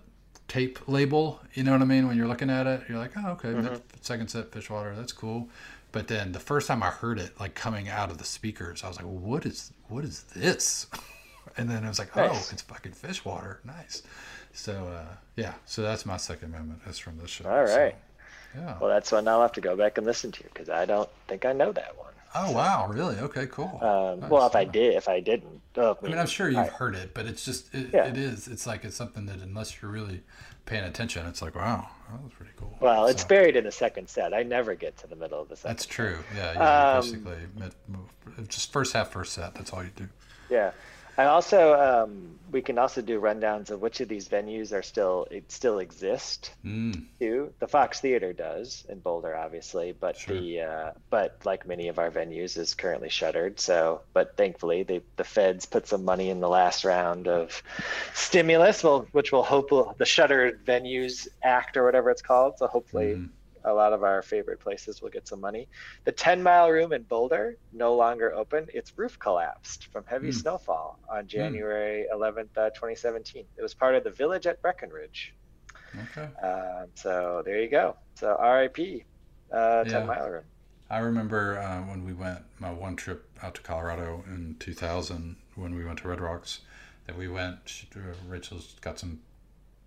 tape label. You know what I mean? When you're looking at it, you're like, oh, okay, mm-hmm. second set fish water, that's cool. But then the first time I heard it, like coming out of the speakers, I was like, what is what is this? and then I was like, oh, it's fucking fish water. nice. So uh, yeah, so that's my second amendment. That's from this show. All right. So, yeah. Well, that's one I'll have to go back and listen to because I don't think I know that one. Oh so, wow, really? Okay, cool. Um, nice. Well, if I did, if I didn't, oh, I mean, I'm sure you've I, heard it, but it's just it, yeah. it is. It's like it's something that unless you're really paying attention, it's like wow, that was pretty cool. Well, so, it's buried in the second set. I never get to the middle of the second. That's true. Yeah, yeah. Um, basically, just first half, first set. That's all you do. Yeah. I also um, we can also do rundowns of which of these venues are still it still exist mm. too. The Fox Theater does in Boulder, obviously, but sure. the uh, but like many of our venues is currently shuttered. So, but thankfully, the the feds put some money in the last round of stimulus, well, which will hope the Shuttered Venues Act or whatever it's called. So hopefully. Mm a lot of our favorite places will get some money. The 10 mile room in Boulder, no longer open. Its roof collapsed from heavy mm. snowfall on hmm. January mm. 11th, uh, 2017. It was part of the village at Breckenridge. Okay. Um, so there you go. So RIP, uh, 10 yeah. mile room. I remember uh, when we went, my one trip out to Colorado in 2000, when we went to Red Rocks, that we went, uh, Rachel's got some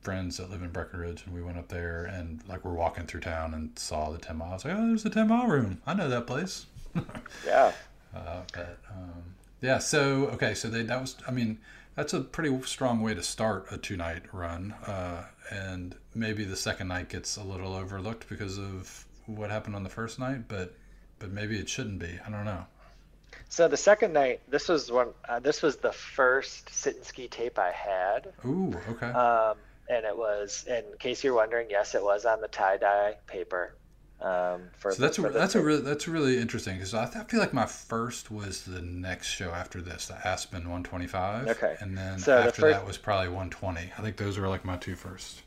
friends that live in Breckenridge, and we went up there and like we're walking through town and saw the ten miles. Like, oh, there's the ten mile room. I know that place. yeah. Uh, but um, yeah, so okay, so they that was. I mean, that's a pretty strong way to start a two night run, uh, and maybe the second night gets a little overlooked because of what happened on the first night, but but maybe it shouldn't be. I don't know. So the second night, this was one. Uh, this was the first sit and ski tape I had. Ooh, okay. Um, and it was in case you're wondering yes it was on the tie-dye paper um, for so that's a, that's a really that's really interesting because I, I, feel like my first was the next show after this, the Aspen 125. Okay. And then so after the first, that was probably 120. I think those were like my two first.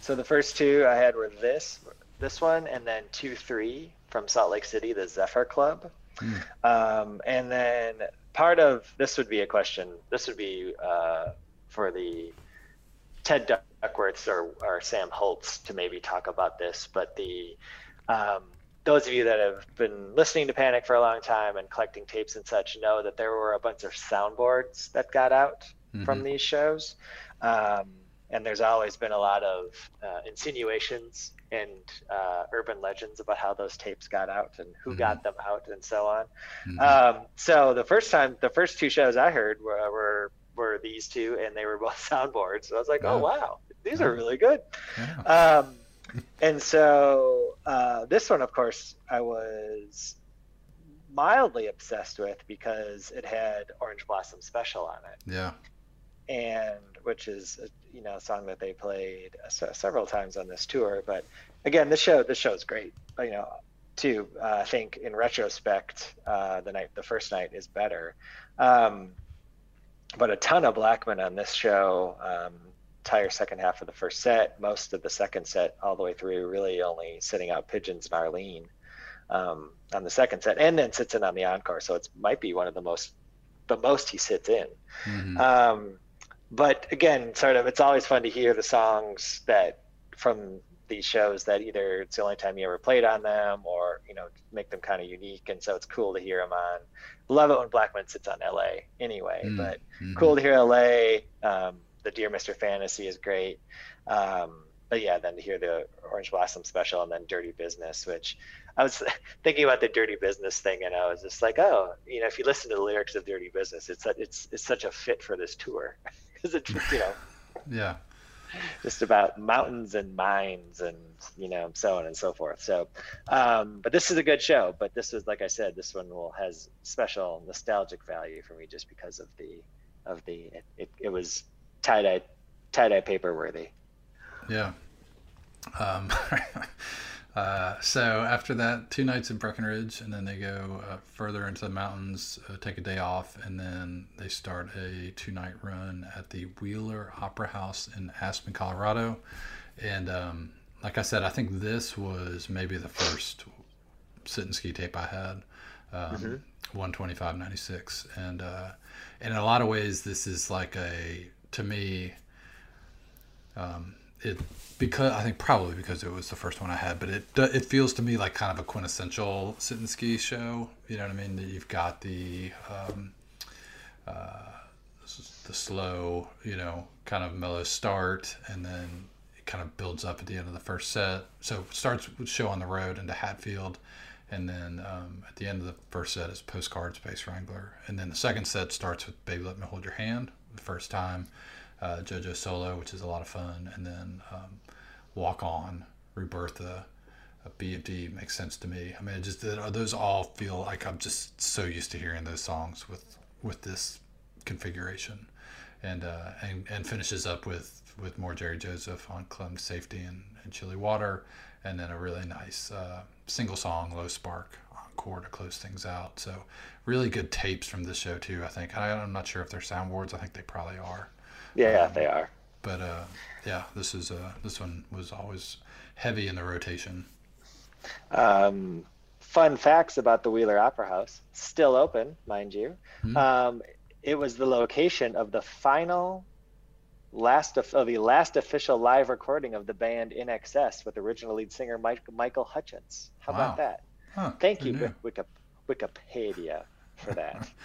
So the first two I had were this this one and then two three from Salt Lake City, the Zephyr Club. Mm. Um, and then part of this would be a question. This would be uh, for the Ted Duckworth or, or Sam Holtz to maybe talk about this, but the um, those of you that have been listening to Panic for a long time and collecting tapes and such know that there were a bunch of soundboards that got out mm-hmm. from these shows. Um, and there's always been a lot of uh, insinuations and uh, urban legends about how those tapes got out and who mm-hmm. got them out and so on. Mm-hmm. Um, so the first time, the first two shows I heard were, were, were these two, and they were both soundboards. So I was like, oh wow, these are really good. Yeah. Um, and so uh, this one, of course, I was mildly obsessed with because it had Orange Blossom Special on it. Yeah. And which is you know a song that they played several times on this tour. But again, this show this show is great. You know, too. Uh, I think in retrospect, uh, the night the first night is better. Um, but a ton of Blackmon on this show. Um, entire second half of the first set, most of the second set, all the way through, really only sitting out Pigeons and Arlene um, on the second set, and then sits in on the encore. So it might be one of the most, the most he sits in. Mm-hmm. Um, but again, sort of, it's always fun to hear the songs that from these shows that either it's the only time you ever played on them or you know make them kind of unique and so it's cool to hear them on love it when blackmon sits on la anyway mm-hmm. but cool to hear la um, the Dear Mr. Fantasy is great. Um, but yeah, then to hear the Orange Blossom special and then Dirty Business, which I was thinking about the Dirty Business thing, and I was just like, oh, you know, if you listen to the lyrics of Dirty Business, it's it's it's such a fit for this tour because it's you know, yeah, just about mountains and mines and you know so on and so forth. So, um, but this is a good show. But this was like I said, this one will has special nostalgic value for me just because of the of the it, it, it was tie dye tie dye paper worthy. Yeah. Um, uh, so after that, two nights in Breckenridge, and then they go uh, further into the mountains, uh, take a day off, and then they start a two night run at the Wheeler Opera House in Aspen, Colorado. And um, like I said, I think this was maybe the first sit and ski tape I had. Um, mm-hmm. 125.96 and uh, and in a lot of ways this is like a to me, um, it because I think probably because it was the first one I had, but it it feels to me like kind of a quintessential sit and ski show. You know what I mean? That you've got the um, uh, the slow, you know, kind of mellow start, and then it kind of builds up at the end of the first set. So it starts with show on the road into Hatfield, and then um, at the end of the first set is postcard Space Wrangler, and then the second set starts with Baby Let Me Hold Your Hand, the first time, uh, JoJo Solo, which is a lot of fun, and then um, Walk On, Rebirtha, BFD makes sense to me. I mean, it just those all feel like I'm just so used to hearing those songs with with this configuration, and uh, and and finishes up with with more Jerry Joseph on Clung Safety and, and Chilly Water, and then a really nice uh, single song, Low Spark encore to close things out. So really good tapes from this show too. I think I, am not sure if they're soundboards. I think they probably are. Yeah, um, they are. But uh, yeah, this is uh, this one was always heavy in the rotation. Um, fun facts about the Wheeler Opera House, still open, mind you. Mm-hmm. Um, it was the location of the final last of, of, the last official live recording of the band INXS with original lead singer Mike, Michael Hutchence. How wow. about that? Huh, Thank you, Wikipedia, for that.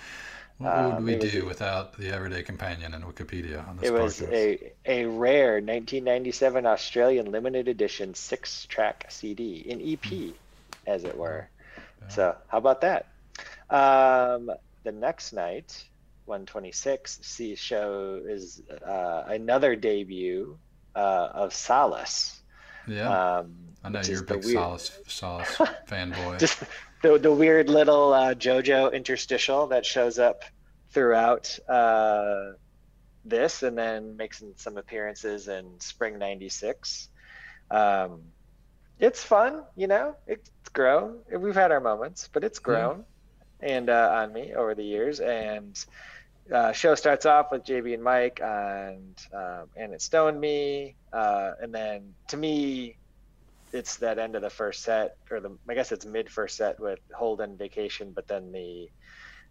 what would um, we do a, without the everyday companion and Wikipedia on this It was a, a rare 1997 Australian limited edition six track CD, an EP, mm. as it were. Yeah. So, how about that? Um, the next night, 126, C show is uh, another debut uh, of Solace. Yeah. Um, I know you're a big weird... Solace, Solace fanboy. Just the, the weird little uh, JoJo interstitial that shows up throughout uh, this and then makes some appearances in spring 96. Um, it's fun, you know, it's grown. We've had our moments, but it's grown and uh, on me over the years. And uh, show starts off with JB and Mike and um, and it stoned me. Uh, and then to me, it's that end of the first set, or the I guess it's mid first set with Holden Vacation, but then the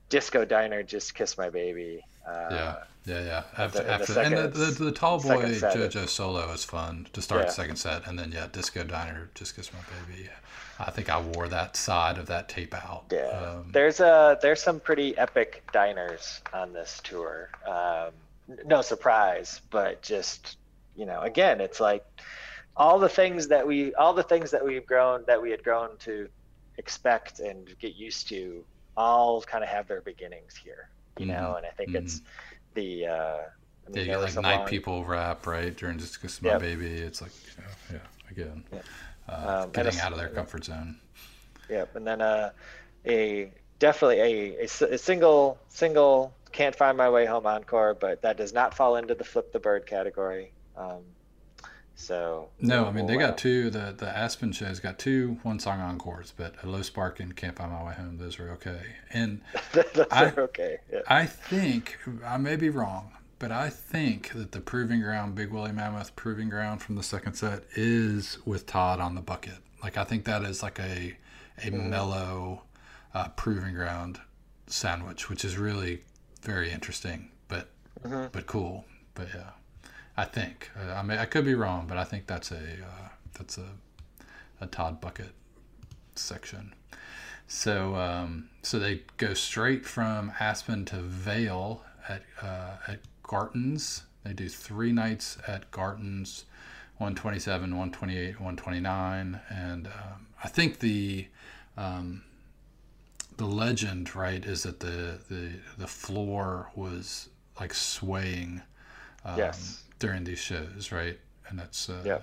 Disco Diner, Just Kiss My Baby. Uh, yeah, yeah, yeah. After, the, after the second, and the, the, the tall boy JoJo solo is fun to start yeah. second set, and then yeah, Disco Diner, Just Kiss My Baby. I think I wore that side of that tape out. Yeah, um, there's a there's some pretty epic diners on this tour. Um, no surprise, but just you know, again, it's like all the things that we all the things that we've grown that we had grown to expect and get used to all kind of have their beginnings here you mm-hmm. know and i think mm-hmm. it's the uh I mean, yeah, you like night long... people rap right during just because my yep. baby it's like you know, yeah again yep. uh, um, getting out of their comfort zone yep and then uh a definitely a, a, a single single can't find my way home encore but that does not fall into the flip the bird category um, so no, I mean they got two. The the Aspen shows got two one song encores, but a low spark and Can't Find My Way Home. Those are okay. And I, are okay. Yeah. I think I may be wrong, but I think that the proving ground, Big Woolly Mammoth proving ground from the second set is with Todd on the bucket. Like I think that is like a a mm-hmm. mellow uh, proving ground sandwich, which is really very interesting, but mm-hmm. but cool. But yeah. I think. Uh, I mean, I could be wrong, but I think that's a uh, that's a a Todd Bucket section. So um, so they go straight from Aspen to Vail at uh, at Garton's. They do three nights at Garton's, 127, 128, 129, and um, I think the um, the legend right is that the the the floor was like swaying. Um, yes during these shows, right? And that's uh, yeah.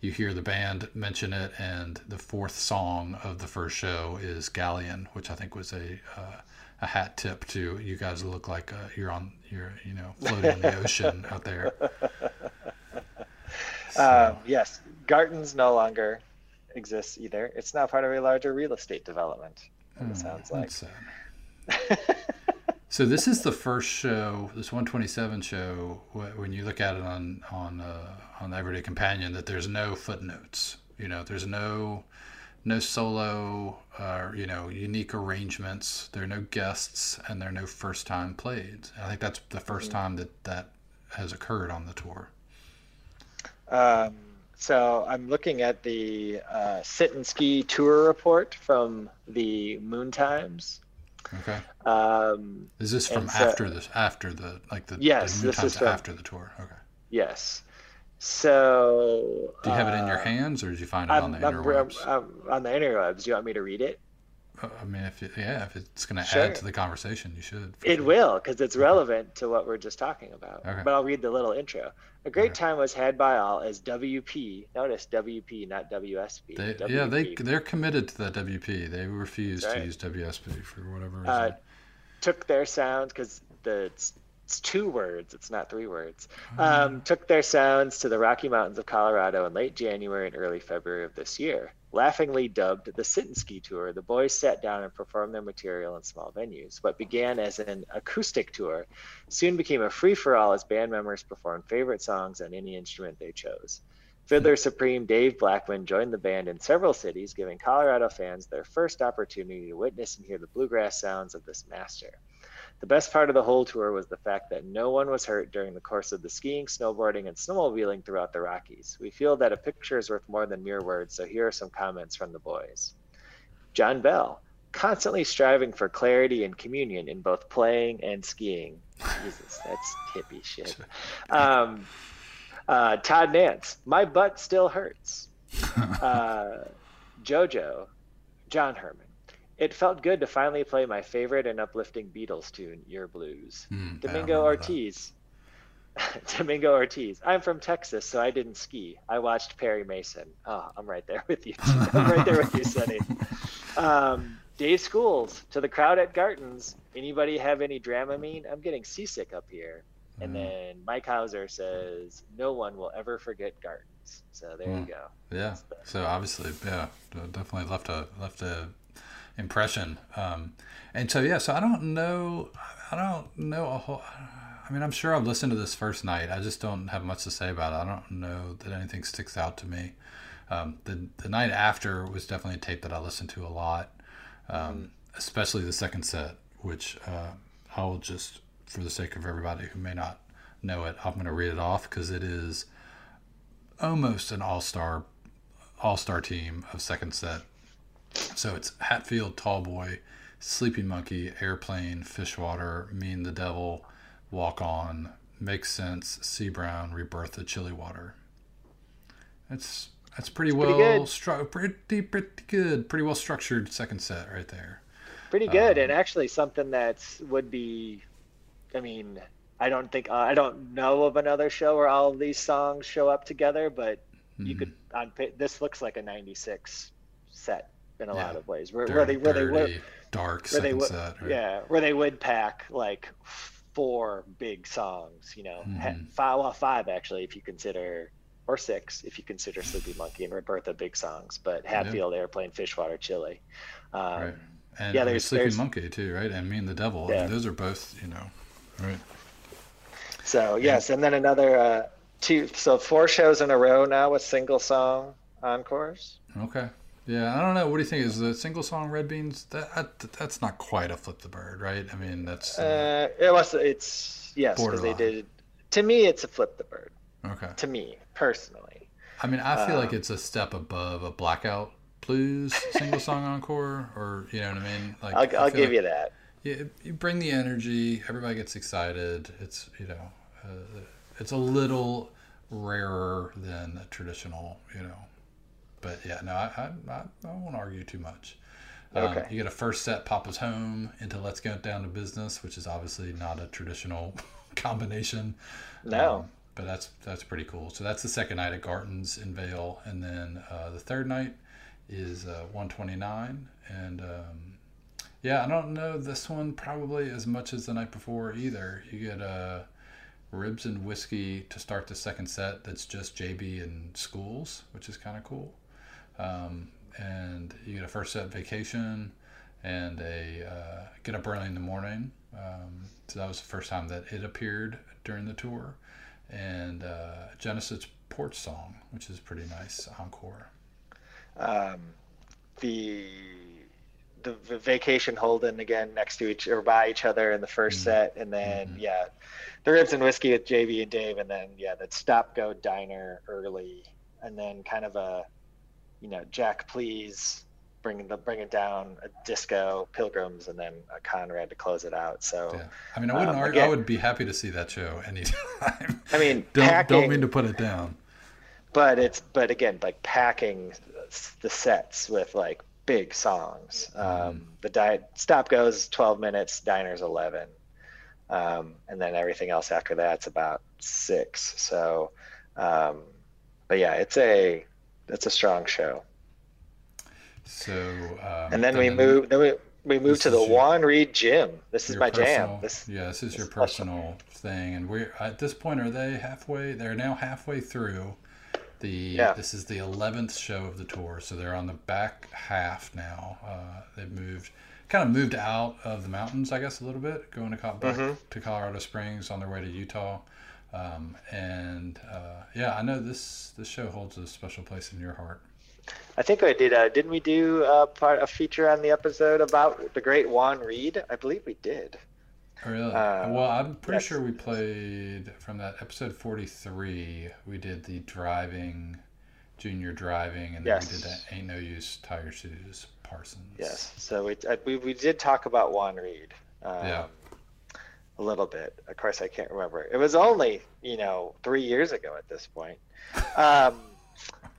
You hear the band mention it, and the fourth song of the first show is Galleon, which I think was a uh, a hat tip to you guys. Look like uh, you're on, you're you know floating in the ocean out there. So. Uh, yes, Garton's no longer exists either. It's now part of a larger real estate development. It mm, sounds like. So this is the first show, this 127 show, when you look at it on on uh, on Everyday Companion, that there's no footnotes. You know, there's no no solo or uh, you know unique arrangements. There are no guests, and there are no first time played. I think that's the 1st mm-hmm. time that that has occurred on the tour. Um, so I'm looking at the uh, sit and ski tour report from the Moon Times. Okay. Um, is this from so, after this? After the like the yes, the this is from, after the tour. Okay. Yes. So. Do you have it in your uh, hands, or did you find it I'm, on the I'm, interwebs? I'm, on the interwebs. Do you want me to read it? Uh, I mean, if it, yeah, if it's going to sure. add to the conversation, you should. It sure. will, because it's relevant to what we're just talking about. Okay. But I'll read the little intro. A great time was had by all as WP. Notice WP, not WSP. They, WP. Yeah, they they're committed to that WP. They refuse right. to use WSP for whatever reason. Uh, took their sounds because the it's, it's, two words. It's not three words. Oh. Um, took their sounds to the Rocky Mountains of Colorado in late January and early February of this year. Laughingly dubbed the Sit and Ski Tour, the boys sat down and performed their material in small venues. What began as an acoustic tour soon became a free for all as band members performed favorite songs on any instrument they chose. Fiddler Supreme Dave Blackmon joined the band in several cities, giving Colorado fans their first opportunity to witness and hear the bluegrass sounds of this master. The best part of the whole tour was the fact that no one was hurt during the course of the skiing, snowboarding, and snowmobiling throughout the Rockies. We feel that a picture is worth more than mere words, so here are some comments from the boys. John Bell, constantly striving for clarity and communion in both playing and skiing. Jesus, that's hippie shit. Um, uh, Todd Nance, my butt still hurts. Uh, JoJo, John Hermann, it felt good to finally play my favorite and uplifting Beatles tune, Your Blues. Mm, Domingo Ortiz. Domingo Ortiz. I'm from Texas, so I didn't ski. I watched Perry Mason. Oh, I'm right there with you. I'm right there with you, Sonny. Um, Dave Schools to the crowd at Garton's. Anybody have any Dramamine? I'm getting seasick up here. And hmm. then Mike Houser says, "No one will ever forget Garton's." So there you hmm. go. Yeah. So obviously, yeah, definitely left a left a impression. Um, and so yeah, so I don't know, I don't know a whole. I mean, I'm sure I've listened to this first night. I just don't have much to say about it. I don't know that anything sticks out to me. Um, the the night after was definitely a tape that I listened to a lot, um, especially the second set which uh, I will just, for the sake of everybody who may not know it, I'm going to read it off because it is almost an all-star all-star team of second set. So it's Hatfield, Tallboy, Sleeping Monkey, Airplane, Fishwater, Mean the Devil, Walk On, Makes Sense, C. Brown, Rebirth of Chilly Water. That's that's pretty well pretty stru- pretty pretty good, pretty well structured second set right there. Pretty good, Um, and actually something that would be, I mean, I don't think uh, I don't know of another show where all of these songs show up together, but you Mhm. could on this looks like a '96 set in a Yeah. lot of ways, where, dirty, where they where they would dirty, dark where they would yeah where they would pack like four big songs, you know, Mhm. five well five actually if you consider or six if you consider Sleepy Monkey and Rebirth big songs, but Hatfield, Airplane, Fishwater, Chili. Um, right. And yeah, there's- Sleeping there's- Monkey too, right? And Me and the Devil. I mean, those are both, you know, right. So yes, and then another uh, two. So four shows in a row now with single song encores. Okay. Yeah, I don't know. What do you think? Is the single song Red Beans? That, that that's not quite a flip the bird, right? I mean, that's uh, Uh, it was. It's yes, because they did. To me, it's a flip the bird. okay. To me personally. I mean, I feel like um, it's a step above a blackout blues single song encore, or you know what I mean? Like, I'll, I'll give you that. you. You bring the energy. Everybody gets excited. It's you know, uh, it's a little rarer than a traditional, you know. But yeah, no, I I, I, I won't argue too much. Um, Okay. you get a first set, Papa's Home, into Let's Get Down to Business, which is obviously not a traditional combination. No. Um, but that's that's pretty cool. So that's the second night at Garton's in Vail, and then uh, the third night is uh, 129. And um, yeah, I don't know this one probably as much as the night before either. You get uh, ribs and whiskey to start the second set. That's just JB and schools, which is kind of cool. Um, and you get a first set vacation and a uh, get up early in the morning. Um, so that was the first time that it appeared during the tour, and uh, Genesis Port Song, which is pretty nice encore. Um, the the vacation holding again next to each or by each other in the 1st Mhm. set, and then Mhm. yeah, the ribs and whiskey with JV and Dave, and then yeah, the stop go diner early, and then kind of a you know Jack please bringing the bring it down a disco pilgrims and then a Conrad to close it out. So Yeah, I mean, I wouldn't Um, argue. I would be happy to see that show anytime. I mean, don't packing, don't mean to put it down. but it's but again like packing the sets with like big songs um, the diet stop goes 12 minutes diners 11 um, and then everything else after that's about six so um, but yeah it's a it's a strong show So um, and then we move then we we move to the your- Juan Reed gym this is your my jam this yeah, this is your special. personal thing, and we're at this point. Are they halfway? They're now halfway through. The Yeah. this is the eleventh show of the tour, so they're on the back half now. Uh, they've moved, kind of moved out of the mountains, I guess, a little bit, going to back Mhm. to Colorado Springs on their way to Utah. Um, and uh, yeah, I know this this show holds a special place in your heart. I think I did. Uh, didn't we do uh, part a feature on the episode about the great Juan Reed? I believe we did. Really? Uh, well, I'm pretty yes. sure we played from that episode 43. We did the driving, junior driving, and then we did that ain't no use tire shoes Parsons. Yes. So we uh, we, we did talk about Juan Reed. Um, Yeah. A little bit. Of course, I can't remember. It was only you know three years ago at this point. Um,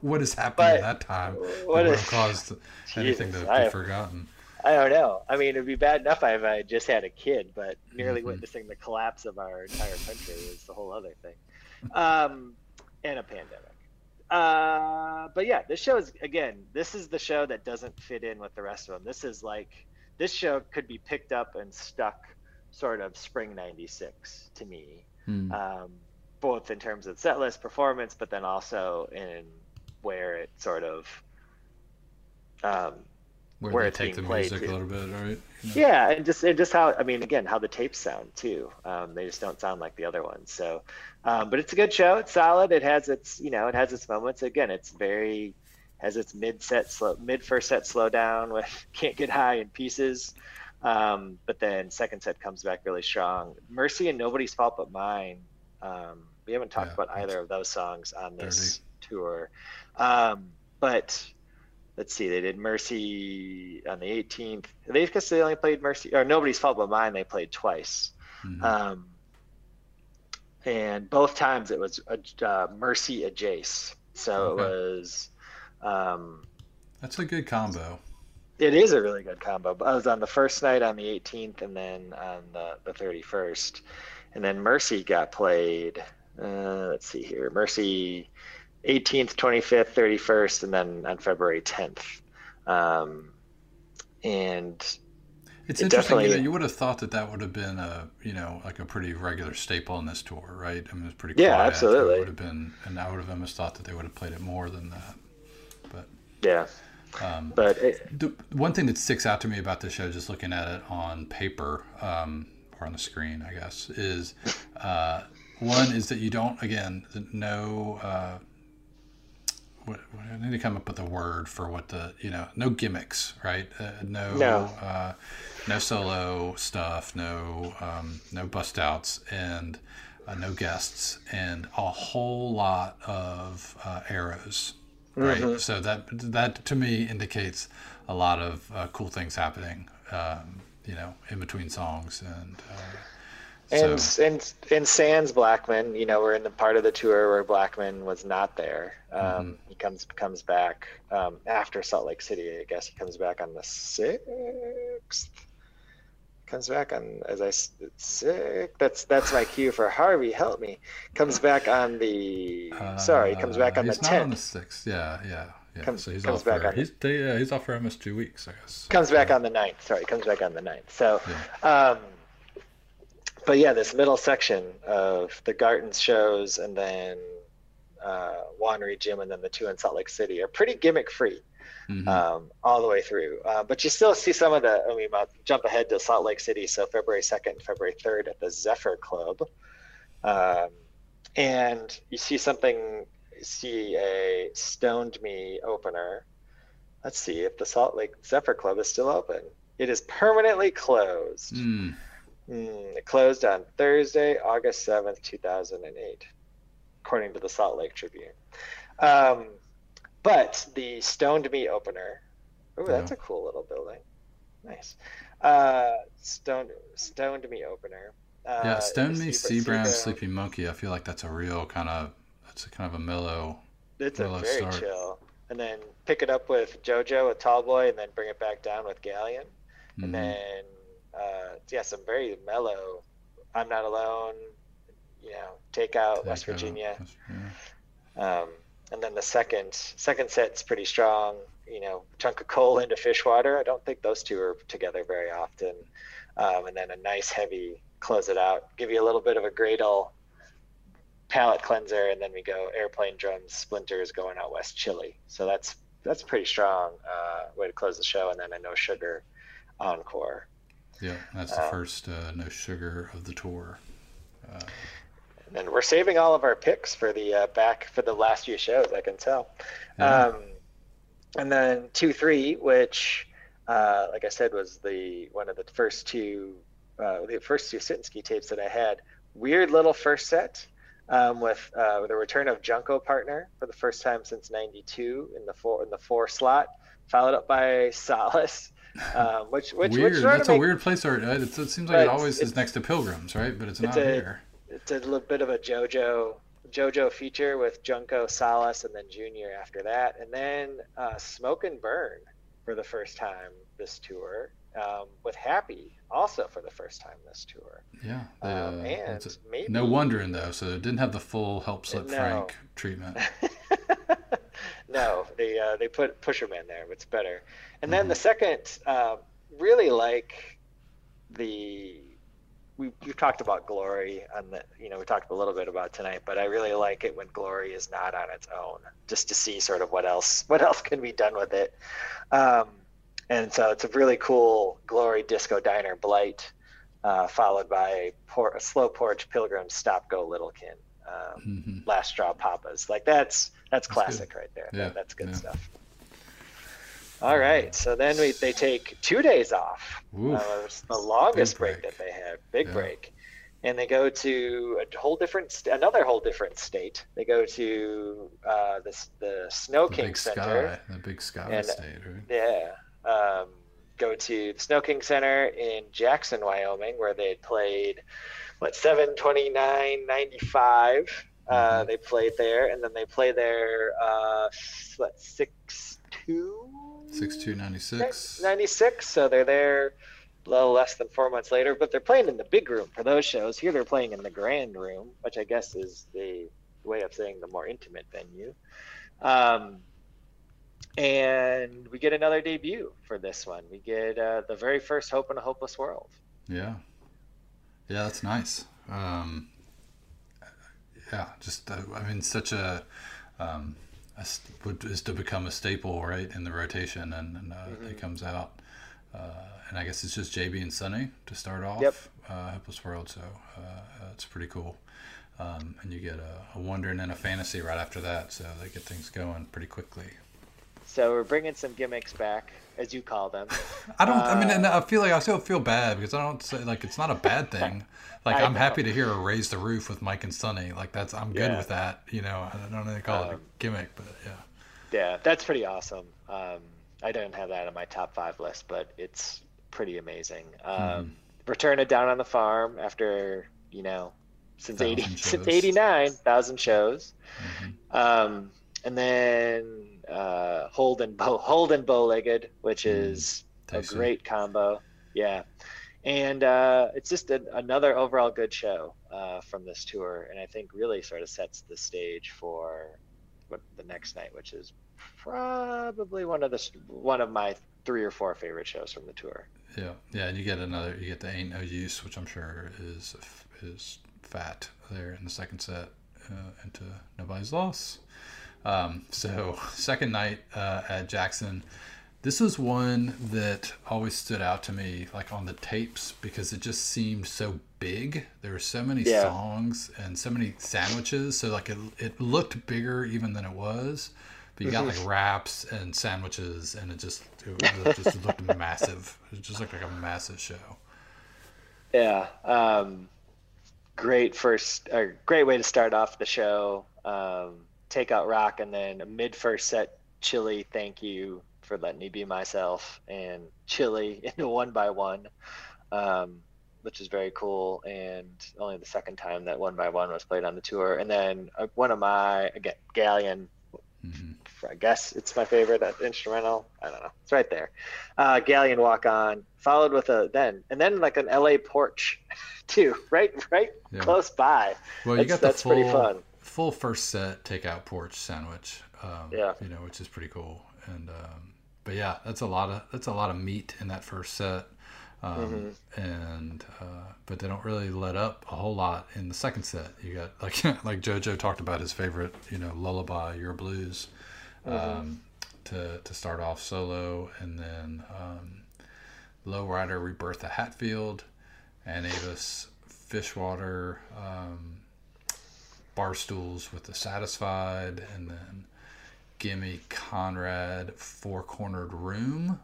What has happened in that time what has caused anything Jesus, to I be have- forgotten? I don't know. I mean, it'd be bad enough if I just had a kid, but nearly Mhm. witnessing the collapse of our entire country is the whole other thing, um, and a pandemic. Uh, but yeah, this show is again. This is the show that doesn't fit in with the rest of them. This is like this show could be picked up and stuck, sort of spring '96 to me, Hmm. um, both in terms of set list performance, but then also in where it sort of um, where, where it's take the played, music a little bit, right? Know? yeah and just and just how i mean again how the tapes sound too. Um, they just don't sound like the other ones. So um, but it's a good show. It's solid. It has its you know it has its moments. Again it's very has its mid set slow mid first set slow down with can't get high in pieces Um, but then second set comes back really strong. Mercy and Nobody's Fault But Mine. Um, we haven't talked Yeah, about either of those songs on this dirty. tour. Um, but let's see, they did Mercy on the 18th. They guess they only played Mercy or Nobody's Fault But Mine. They played twice. Mhm. Um, and both times it was a, uh, Mercy a Jace. So Okay. it was. Um, That's a good combo. It is a really good combo. I was on the first night on the 18th, and then on the, the 31st, and then Mercy got played. Uh, let's see here, Mercy, 18th, 25th, 31st, and then on February 10th. Um, and It's It interesting. You, know, you would have thought that that would have been a, you know, like a pretty regular staple in this tour, right? I mean, it's pretty Yeah, absolutely. It would have been, and I would have almost thought that they would have played it more than that. But yeah, um, but it, the one thing that sticks out to me about this show, just looking at it on paper um, or on the screen, I guess, is uh, one is that you don't again no. Uh, what, I need to come up with a word for what the you know no gimmicks right uh, no No. Uh, no solo stuff no um, no bust outs and uh, no guests and a whole lot of uh, arrows right so that that to me indicates a lot of uh, cool things happening um, you know in between songs and uh, and so and and Sans Blackmon, you know, we're in the part of the tour where Blackmon was not there. Um, Mm-hmm. He comes comes back um, after Salt Lake City. I guess he comes back on the sixth. Comes back on as I six. That's that's my cue for Harvey. Help me. Comes back on the. sorry, comes back uh, on the he's not on the tenth. sixth yeah yeah yeah Comes- so he's comes off back for on the- he's they, yeah, he's off for almost two weeks I guess Comes back on the ninth. Sorry, comes back on the ninth. So. yeah. Um, but yeah, this middle section of the Garton's shows and then uh, Wannery Gym and then the two in Salt Lake City are pretty gimmick free Mhm. um, all the way through. Uh, but you still see some of the, I mean, I'll jump ahead to Salt Lake City. So February 2nd, February 3rd at the Zephyr Club. Um, and you see something, see a Stoned Me opener. Let's see if the Salt Lake Zephyr Club is still open. It is permanently closed. Mm. Mm, it closed on Thursday, August 7th, 2008, according to the Salt Lake Tribune. Um, but the Stoned Me opener, oh, that's Yeah. a cool little building. Nice. Uh, Stoned, Stoned Me opener. Uh, Yeah, Stone Me, Sea- Brown, Sleepy Monkey. I feel like that's a real kind of that's a kind of a mellow. It's a Well, very start. chill. And then pick it up with JoJo with Tallboy, and then bring it back down with Galleon. And then uh, yeah, some very mellow. I'm not alone. You know, take out Take West out- Virginia, West- yeah. um, and then the second second set's pretty strong. You know, chunk of coal into fish water. I don't think those two are together very often. Um, and then a nice heavy close it out. Give you a little bit of a Gradle palate cleanser, and then we go airplane drums, splinters going out west, chili. So that's that's a pretty strong uh, way to close the show. And then a no sugar encore. Yeah, that's the Uh, first uh, no sugar of the tour. Uh, And we're saving all of our picks for the uh, back for the last few shows. I can tell. Yeah. Um, and then two three, which, uh, like I said, was the one of the first two, uh, the first two Sitensky tapes that I had. Weird little first set um, with uh, with the return of Junko partner for the first time since '92 in the four in the four slot, followed up by Solace. Um, which which weird. which That's a make- weird place. Or it, it seems like it always is next to Pilgrims, right? But it's, it's not a- here. It's a little bit of a JoJo JoJo feature with Junko Salas and then Junior after that, and then uh, Smoke and Burn for the first time this tour um, with Happy also for the first time this tour. Yeah. Um, uh, and a- maybe no wondering though. So it didn't have the full help slip No. Frank treatment. no, they uh, they put Pusherman there. It's better. And then Mhm. the second, um, really like the we we've talked about Glory and the you know we talked a little bit about tonight, but I really like it when Glory is not on its own, just to see sort of what else what else can be done with it. Um, and so it's a really cool Glory Disco Diner Blight, uh, followed by por- a slow porch Pilgrim Stop Go Littlekin. Um, hmm last straw papas like that's that's That's classic right there Yeah, That- that's good yeah. stuff All right. So then we they take two days off. Oof. Uh, it's the longest break. break. that they had, Big Yeah. break. And they go to a whole different, st- another whole different state. They go to uh, the the Snow The King big Center. sky, the big sky And- state, right? Yeah. Um, go to the Snow King Center in Jackson, Wyoming, where they played, what, 729 95. Uh, Mhm. they played there, and then they play there, uh, what, 6 2? Six two ninety six. 96. So they're there a little less than four months later, but they're playing in the big room for those shows. Here they're playing in the grand room, which I guess is the way of saying the more intimate venue. Um, and we get another debut for this one. We get uh, the very first Hope in a Hopeless World. Yeah, yeah, that's nice. Um, yeah, just uh, I mean, such a, um, a st- would is to become a staple, right, in the rotation, and, and uh, Mhm. it comes out, uh, and I guess it's just JB and Sunny to start off. Yep. Uh, Hopeless World, so uh, it's pretty cool. Um, and you get a, a wonder and then a fantasy right after that, so they get things going pretty quickly. So we're bringing some gimmicks back, as you call them. I don't. I mean, Uh, and I feel like I still feel bad because I don't say like it's not a bad thing. Like I I'm know. happy to hear a raise the roof with Mike and Sunny. Like that's I'm good Yeah. with that. You know, I don't know they call it a Um, gimmick, but yeah. Yeah, that's pretty awesome. Um, I don't have that on my top five list, but it's pretty amazing. Um, Mhm. Return it down on the farm after you know since Thousand eighty since shows. eighty nine thousand shows, Mhm. um, and then uh, Holden Bow Holden Bow Legged, which is a great combo. Yeah. And uh, it's just a, another overall good show uh, from this tour, and I think really sort of sets the stage for what the next night, which is probably one of the one of my three or four favorite shows from the tour. Yeah, yeah, and you get another. You get the ain't no use, which I'm sure is is fat there in the second set uh, into nobody's loss. Um, so second night uh, at Jackson, this was one that always stood out to me, like on the tapes, because it just seemed so big. There were so many Yeah. songs and so many sandwiches, so like it it looked bigger even than it was. But you got like wraps and sandwiches, and it just it was- just looked massive. It just looked like a massive show. Yeah. Um, great first, or great way to start off the show. Um, take out rock, and then a mid first set, Chili. Thank you for letting me be myself, and Chili into one by one, um, which is very cool. And only the second time that one by one was played on the tour. And then uh, one of my again Galleon hmm I guess it's my favorite instrumental. I don't know. It's right there. Uh, Galleon Walk On, followed with a then and then like an LA Porch, too. Right, right, Yeah. close by. Well, you That's- got the that's full pretty fun. Full first set takeout porch sandwich. Um, Yeah. you know, which is pretty cool. And um, but yeah, that's a lot of that's a lot of meat in that first set. Um, Mm-hmm. And uh, but they don't really let up a whole lot in the second set. You got like like JoJo talked about his favorite, you know, lullaby, your blues, Mm-hmm. um, to to start off solo, and then um, Rebirth Rebirtha Hatfield, and Avis Fishwater, um, Barstools with the Satisfied, and then Gimme Conrad Four Cornered Room.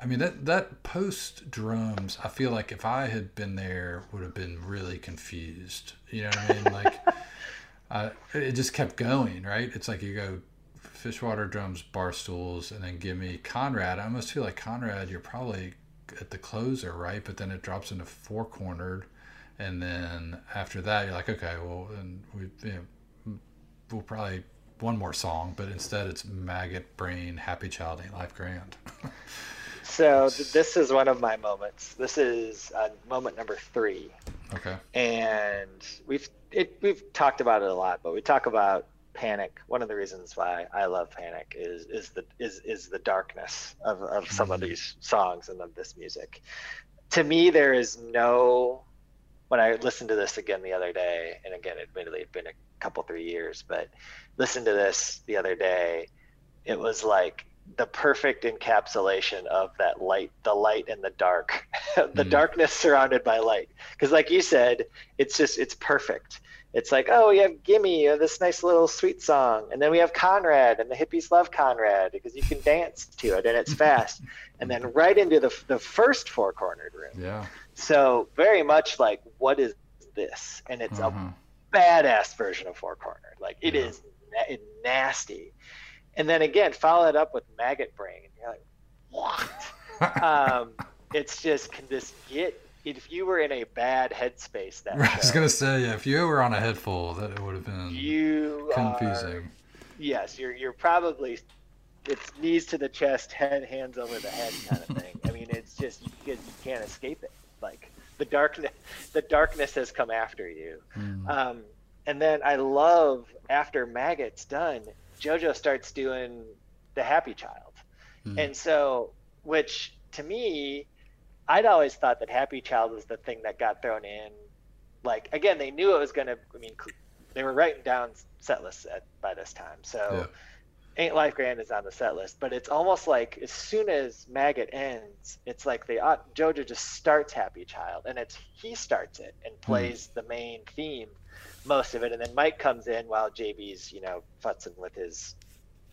I mean that that post drums. I feel like if I had been there, would have been really confused. You know what I mean? Like, uh, it just kept going. Right? It's like you go Fishwater drums, Barstools, and then give me Conrad. I almost feel like Conrad. You're probably at the closer, right? But then it drops into four cornered, and then after that, you're like, okay, well, and we, you know, we'll probably one more song, but instead it's Maggot Brain, Happy Child Ain't Life Grand. So th- this is one of my moments. This is uh, moment number three, okay. and we've it, we've talked about it a lot, but we talk about Panic. One of the reasons why I love Panic is is the is is the darkness of, of some of Mhm. these songs and of this music. To me, there is no. When I listened to this again the other day, and again, admittedly, it's been a couple three years, but listened to this the other day, it was like the perfect encapsulation of that light the light and the dark the Mm. darkness surrounded by light because like you said it's just it's perfect it's like, oh, we have Gimme, uh, this nice little sweet song, and then we have Conrad, and the hippies love Conrad because you can dance to it and it's fast, and then right into the the first four cornered room. Yeah. So very much like, what is this? And it's Uh-huh. a badass version of four cornered. Like it Yeah. is na- nasty. And then again, follow it up with maggot brain. And you're like, what? um, it's just can this get if you were in a bad headspace that I was show, gonna say, yeah, if you were on a head full, that it would have been you confusing. Are, yes, you're you're probably it's knees to the chest, head hands over the head kind of thing. I mean, it's just you, you can't escape it. Like the darkness, the darkness has come after you. Mm. Um, and then I love after Maggot's done, JoJo starts doing the Happy Child, Mm. and so which to me, I'd always thought that Happy Child was the thing that got thrown in. Like again, they knew it was gonna. I mean, they were writing down set lists at, by this time, so. Ain't Life Grand is on the set list, but it's almost like as soon as Maggot ends, it's like they uh, JoJo just starts Happy Child, and it's he starts it and plays the main theme, most of it, and then Mike comes in while JB's you know futzing with his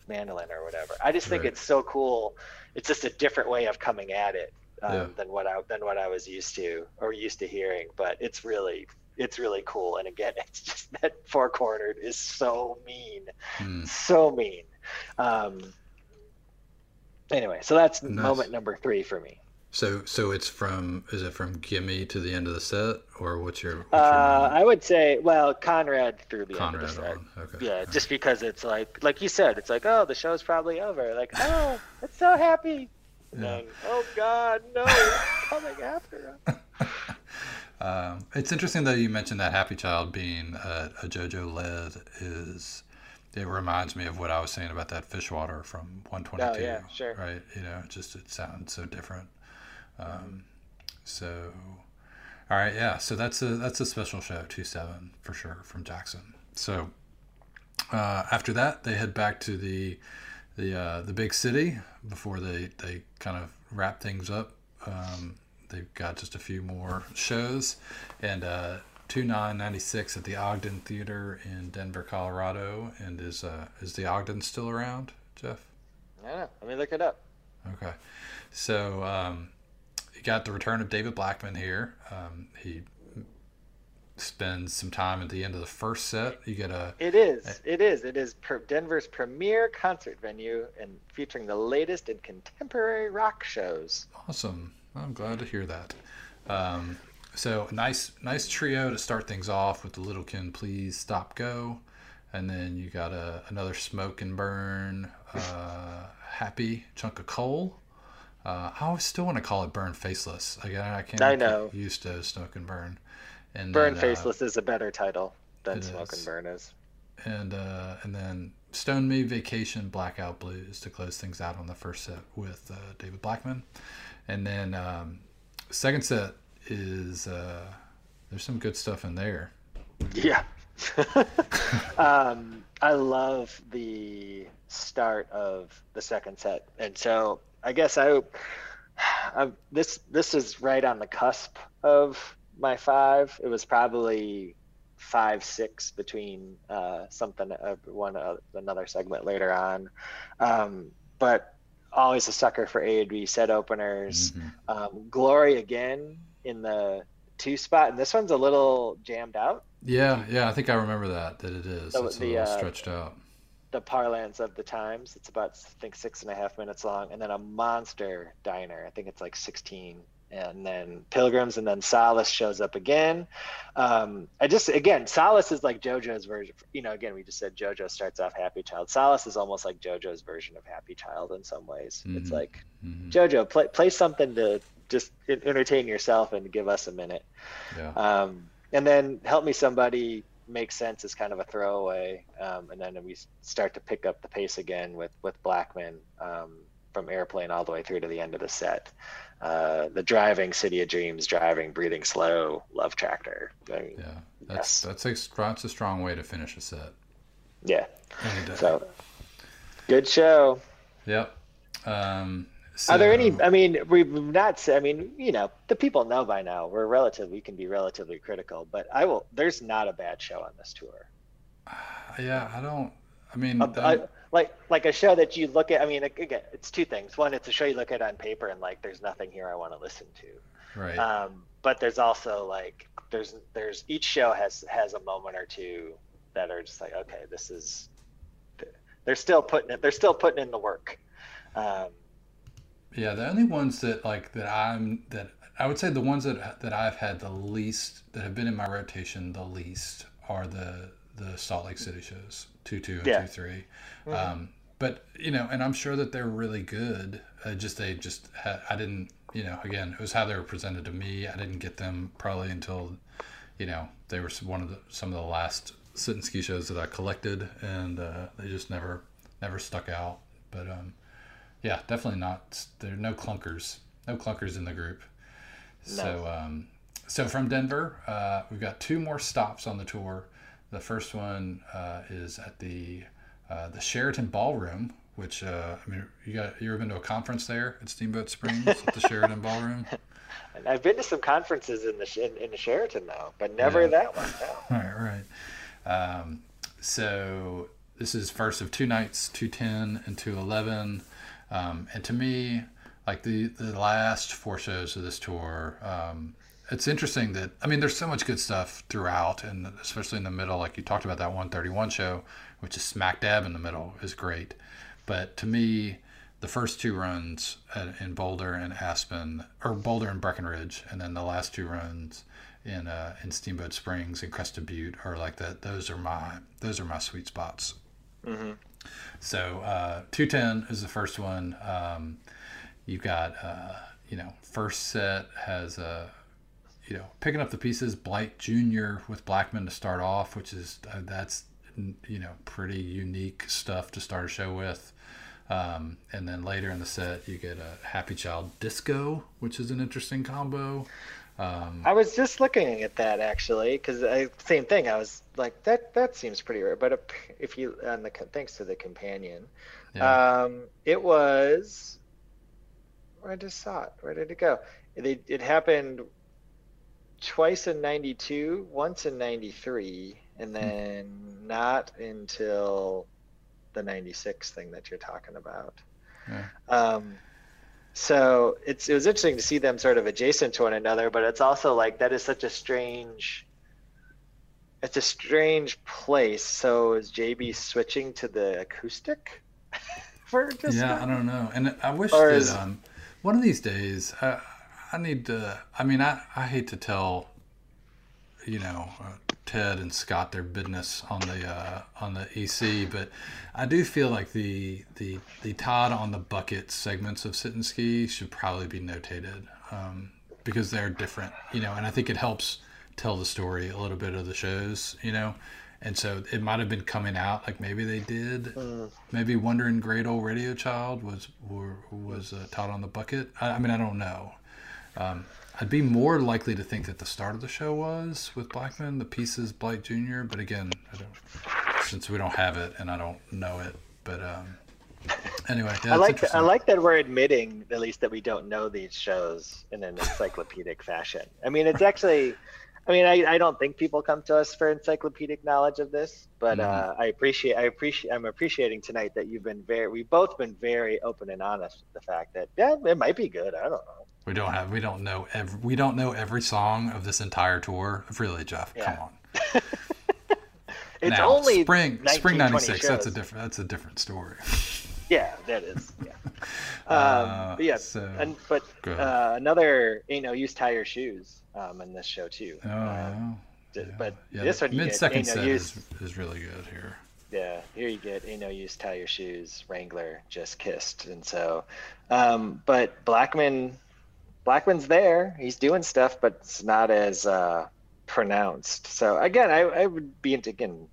mandolin or whatever. I just think Right. it's so cool. It's just a different way of coming at it um, Yeah. than what I than what I was used to or used to hearing, but it's really it's really cool. And again, it's just that four cornered is so mean Mm. so mean. Um, anyway, so that's Nice. moment number three for me. So, so it's from is it from Gimme to the end of the set, or what's your, what's Uh, your I would say, well, Conrad through the end of Conrad the set. on? Okay. Yeah, just because it's like, like you said, it's like, oh, the show's probably over. Like, oh, it's so happy. And Yeah. then, oh God, no, it's coming after us. Um, it's interesting that you mentioned that Happy Child being a, a JoJo led is. It reminds me of what I was saying about that fish water from 122. Oh, yeah, sure. Right. You know, it just it sounds so different. Um, so, all right, yeah. So that's a that's a special show, two seven for sure from Jackson. So uh, after that, they head back to the the uh, the big city before they they kind of wrap things up. Um, they've got just a few more shows, and uh, two nine ninety six at the Ogden Theater in Denver, Colorado. And is uh, is the Ogden still around, Jeff? I don't know. Let me look it up. Okay. So um, you got the return of David Blackmon here. Um, he spends some time at the end of the first set. You get a It is. It is. It is per Denver's premier concert venue and featuring the latest in contemporary rock shows. awesome. I'm glad to hear that. Um, so nice, nice trio to start things off with the Little Kin Please Stop Go, and then you got a, another Smoke and Burn, uh, Happy Chunk of Coal. Uh, I still want to call it Burn Faceless. Again, I can't I get know. used to Smoke and Burn. And Burn then, uh, Faceless is a better title than Smoke is. and Burn is. and uh, and then Stone Me Vacation Blackout Blues to close things out on the first set with uh, David Blackmon, and then um, second set is uh, there's some good stuff in there. Yeah. um, I love the start of the second set, and so I guess I, I this this is right on the cusp of my five. It was probably five six between uh, something uh, one uh, another segment later on, um, but always a sucker for A and B set openers. Mhm. Um, Glory again in the two spot, and this one's a little jammed out. Yeah, yeah, I think I remember that that it is. So it's a the, little uh, stretched out. the parlance of the times. It's about I think six and a half minutes long, and then a monster diner. I think it's like sixteen, and then Pilgrims, and then Solace shows up again. Um, I just again, Solace is like JoJo's version. You know, again, we just said JoJo starts off Happy Child. Solace is almost like JoJo's version of Happy Child in some ways. It's Mhm. like Mhm. JoJo, play play something to just entertain yourself and give us a minute. Yeah, Um, and then help me somebody make sense is kind of a throwaway, um, and then we start to pick up the pace again with with Blackmon um, from airplane all the way through to the end of the set. Uh, the driving, City of Dreams, driving, breathing slow, Love Tractor. I mean, yeah. That's that's a that's a strong way to finish a set. yeah. Day. So good show. Yep. Um, So, Are there any? I mean, we've not. I mean, you know, the people know by now. We're relative. We can be relatively critical, but I will. There's not a bad show on this tour. Yeah, I don't. I mean, like like a show that you look at. I mean, again, it's two things. One, it's a show you look at on paper and like, there's nothing here I want to listen to. Right. Um, but there's also like, there's there's each show has has a moment or two that are just like, okay, this is. They're still putting it. They're still putting in the work. Um, yeah, the only ones that like that I'm that I would say the ones that that I've had the least that have been in my rotation the least are the the Salt Lake City shows two two and yeah. two three. Mm-hmm. Um, but you know, and I'm sure that they're really good. Uh, just they just had, I didn't you know again it was how they were presented to me. I didn't get them probably until you know they were one of the some of the last sit and ski shows that I collected, and uh, they just never never stuck out. But um, yeah, definitely not. There are no clunkers, no clunkers in the group. No. So um, so from Denver, uh, we've got two more stops on the tour. The first one uh, is at the uh, the Sheraton Ballroom, which uh, I mean, you got you ever been to a conference there at Steamboat Springs at the Sheraton Ballroom? I've been to some conferences in the in, in the Sheraton though, but never yeah. that one. No. right, right. Um, so this is first of two nights, two ten and two eleven, um, and to me, like the the last four shows of this tour. Um, it's interesting that I mean, there's so much good stuff throughout, and especially in the middle, like you talked about that 131 show, which is smack dab in the middle, is great. But to me, the first two runs at, in Boulder and Aspen, or Boulder and Breckenridge, and then the last two runs in uh, in Steamboat Springs and Crested Butte are like that. Those are my those are my sweet spots. Mm-hmm. So uh, 210 is the first one. Um, you've got uh, you know first set has a you know, picking up the pieces, Blight Jr. with Blackmon to start off, which is uh, that's you know pretty unique stuff to start a show with. Um, and then later in the set, you get a Happy Child Disco, which is an interesting combo. Um, I was just looking at that actually, because same thing. I was like, that that seems pretty rare. But if you on the thanks to the companion, yeah. um, it was. I just saw it. Where did it go? It, it happened twice in 92, once in 93, and hmm. then not until the 96 thing that you're talking about. Yeah. Um, so it's it was interesting to see them sort of adjacent to one another, but it's also like that is such a strange it's a strange place. So is JB switching to the acoustic for just Yeah, I don't know. And I wish that is, um, one of these days uh, I need to. I mean, I, I hate to tell, you know, uh, Ted and Scott their business on the uh, on the EC, but I do feel like the the the Todd on the bucket segments of sit and ski should probably be notated um, because they're different, you know, and I think it helps tell the story a little bit of the shows, you know. And so it might have been coming out like maybe they did. Mm. Maybe Wondering Great Old Radio Child was was uh, Todd on the bucket. I, I mean I don't know. Um, I'd be more likely to think that the start of the show was with Blackmon, the pieces Blight Jr. But again, since we don't have it and I don't know it, but um, anyway, yeah, I like I like that we're admitting at least that we don't know these shows in an encyclopedic fashion. I mean, it's actually. I mean, I, I don't think people come to us for encyclopedic knowledge of this, but mm-hmm. uh, I appreciate I appreciate I'm appreciating tonight that you've been very we've both been very open and honest with the fact that yeah it might be good I don't know we don't have. We don't know every. We don't know every song of this entire tour. Really, Jeff, yeah. come on. it's now, only spring. Spring '96. That's a different. That's a different story. yeah, that is. Yeah. Uh, um, yeah. So, and, but uh, another, you know, use tie your shoes um, in this show too. Oh. Um, yeah. But yeah, this one, mid second set use, is, is really good here. Yeah, here you get you know use tie your shoes, Wrangler, just kissed, and so, um, but Blackmon Blackmon's there. He's doing stuff, but it's not as uh, pronounced. So again, I, I would be into again.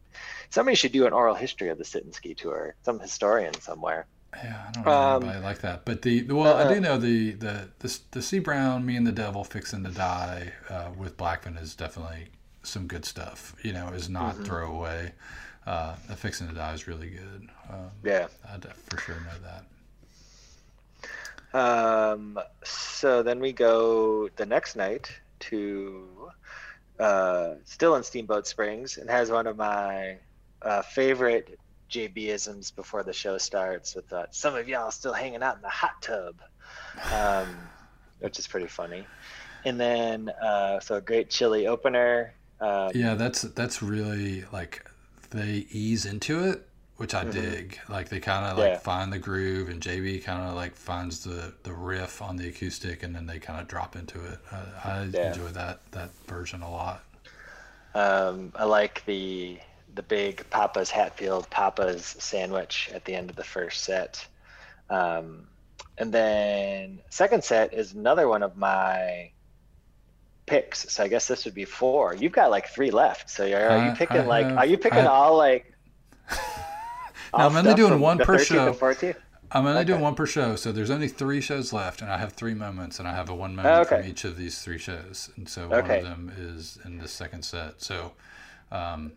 Somebody should do an oral history of the sit and ski tour. Some historian somewhere. Yeah, I don't know um, anybody like that. But the well, uh, I do know the the the the C Brown, me and the devil fixing to die uh, with Blackmon is definitely some good stuff. You know, is not mm-hmm. throwaway. Uh, the fixing to die is really good. Um, yeah, I for sure know that. Um, so then we go the next night to uh, still in Steamboat Springs and has one of my uh, favorite JBisms before the show starts with uh, some of y'all still hanging out in the hot tub, um, which is pretty funny. And then uh, so a great chilly opener. Um, yeah, that's that's really like they ease into it which I mm-hmm. dig. Like they kind of like yeah. find the groove, and JB kind of like finds the the riff on the acoustic, and then they kind of drop into it. Uh, I yeah. enjoy that that version a lot. Um, I like the the big Papa's Hatfield Papa's sandwich at the end of the first set. Um, and then second set is another one of my picks. So I guess this would be four. You've got like three left. So are, are you picking like are you picking all like now, I'm only doing one per show. I'm only okay. doing one per show, so there's only three shows left, and I have three moments, and I have a one moment oh, okay. from each of these three shows, and so okay. one of them is in the second set. So, um,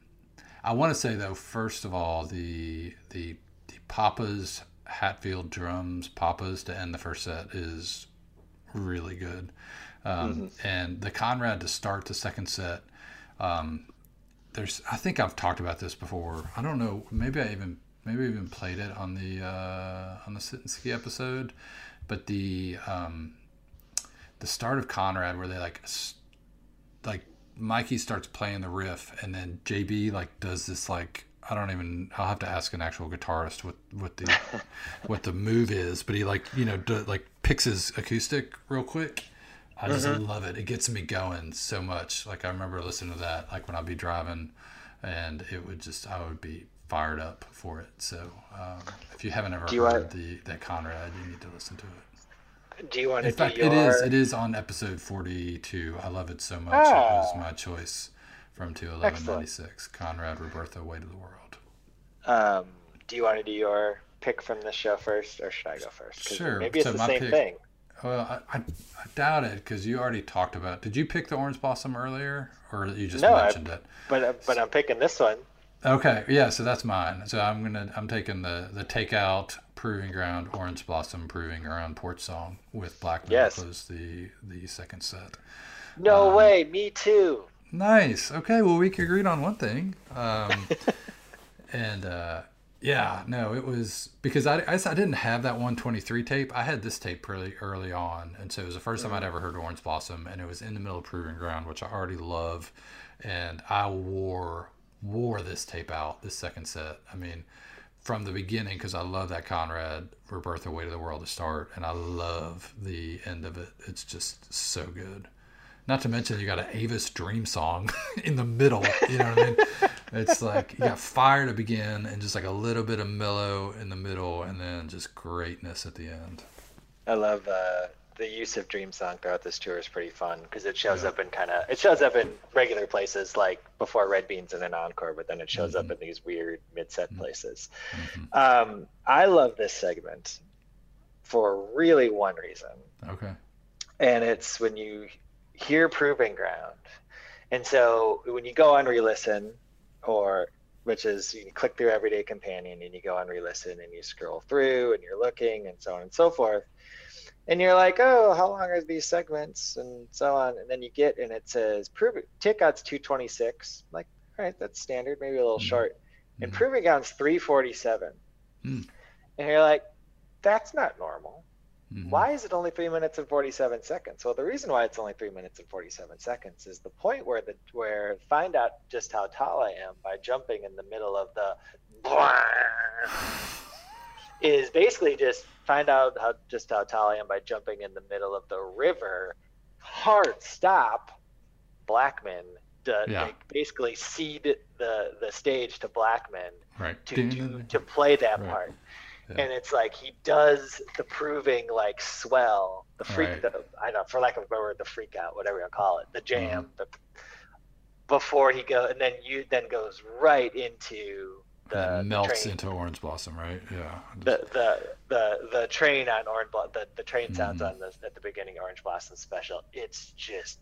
I want to say though, first of all, the the the Papa's Hatfield drums, Papa's to end the first set is really good, um, mm-hmm. and the Conrad to start the second set. Um, there's, I think I've talked about this before. I don't know. Maybe I even maybe even played it on the uh, on the sit and ski episode, but the um, the start of Conrad where they like like Mikey starts playing the riff and then JB like does this like I don't even I'll have to ask an actual guitarist what what the what the move is, but he like you know do, like picks his acoustic real quick. I just mm-hmm. love it. It gets me going so much. Like I remember listening to that like when I'd be driving, and it would just I would be fired up for it. So um, if you haven't ever heard want, the that Conrad, you need to listen to it. Do you want In to? fact, your... it is. It is on episode forty-two. I love it so much. Oh. It was ah. my choice from two eleven ninety six. Conrad Roberto, Way to the World. Um, do you want to do your pick from the show first, or should I go first? Sure. Maybe it's so the same pick, thing. Well, I, I, I, doubt it because you already talked about. Did you pick the orange blossom earlier, or you just no, mentioned I, it? But but I'm picking this one. Okay, yeah, so that's mine. So I'm gonna I'm taking the the takeout proving ground orange blossom proving ground port song with black yes. close the the second set. No um, way, me too. Nice. Okay, well we agreed on one thing. Um, and uh, yeah, no, it was because I, I, I didn't have that 123 tape. I had this tape pretty early on, and so it was the 1st time I'd mm. ever heard Orange Blossom, and it was in the middle of Proving Ground, which I already love, and I wore wore this tape out, this second set. I mean, from the beginning, because I love that Conrad Roberto Way to the World to start, and I love the end of it. It's just so good. Not to mention, you got an Avis Dream song in the middle. You know what I mean? it's like you got fire to begin, and just like a little bit of mellow in the middle, and then just greatness at the end. I love uh, the use of Dream Song throughout this tour is pretty fun because it shows yeah. up in kind of it shows up in regular places like before Red Beans and an encore, but then it shows mm-hmm. up in these weird mid-set mm-hmm. places. Mm-hmm. Um, I love this segment for really one reason. Okay. And it's when you hear Proving Ground, and so when you go on re-listen, or which is you click through Everyday Companion and you go on re-listen and you scroll through and you're looking and so on and so forth and you're like, oh, how long are these segments and so on, and then you get and it says prove takeout's 226. like, all right, that's standard, maybe a little mm-hmm. short. And mm-hmm. proving ground's 347. Mm. And you're like, that's not normal. Mm-hmm. Why is it only three minutes and 47 seconds? Well, the reason why it's only three minutes and 47 seconds is the point where the where find out just how tall I am by jumping in the middle of the is basically just find out how just how tall I am by jumping in the middle of the river. Hard stop, Blackmon. To, yeah. like, basically cede the the stage to Blackmon right. to do, to play that right. part. Yeah. And it's like he does the proving like swell, the freak, right. the, I don't know, for lack of a better word, the freak out, whatever you call it, the jam, mm-hmm. the, before he go, and then you then goes right into the melts train. into orange blossom, right? Yeah. The the the the train on orange blossom, the, the train sounds mm-hmm. on the at the beginning orange blossom special. It's just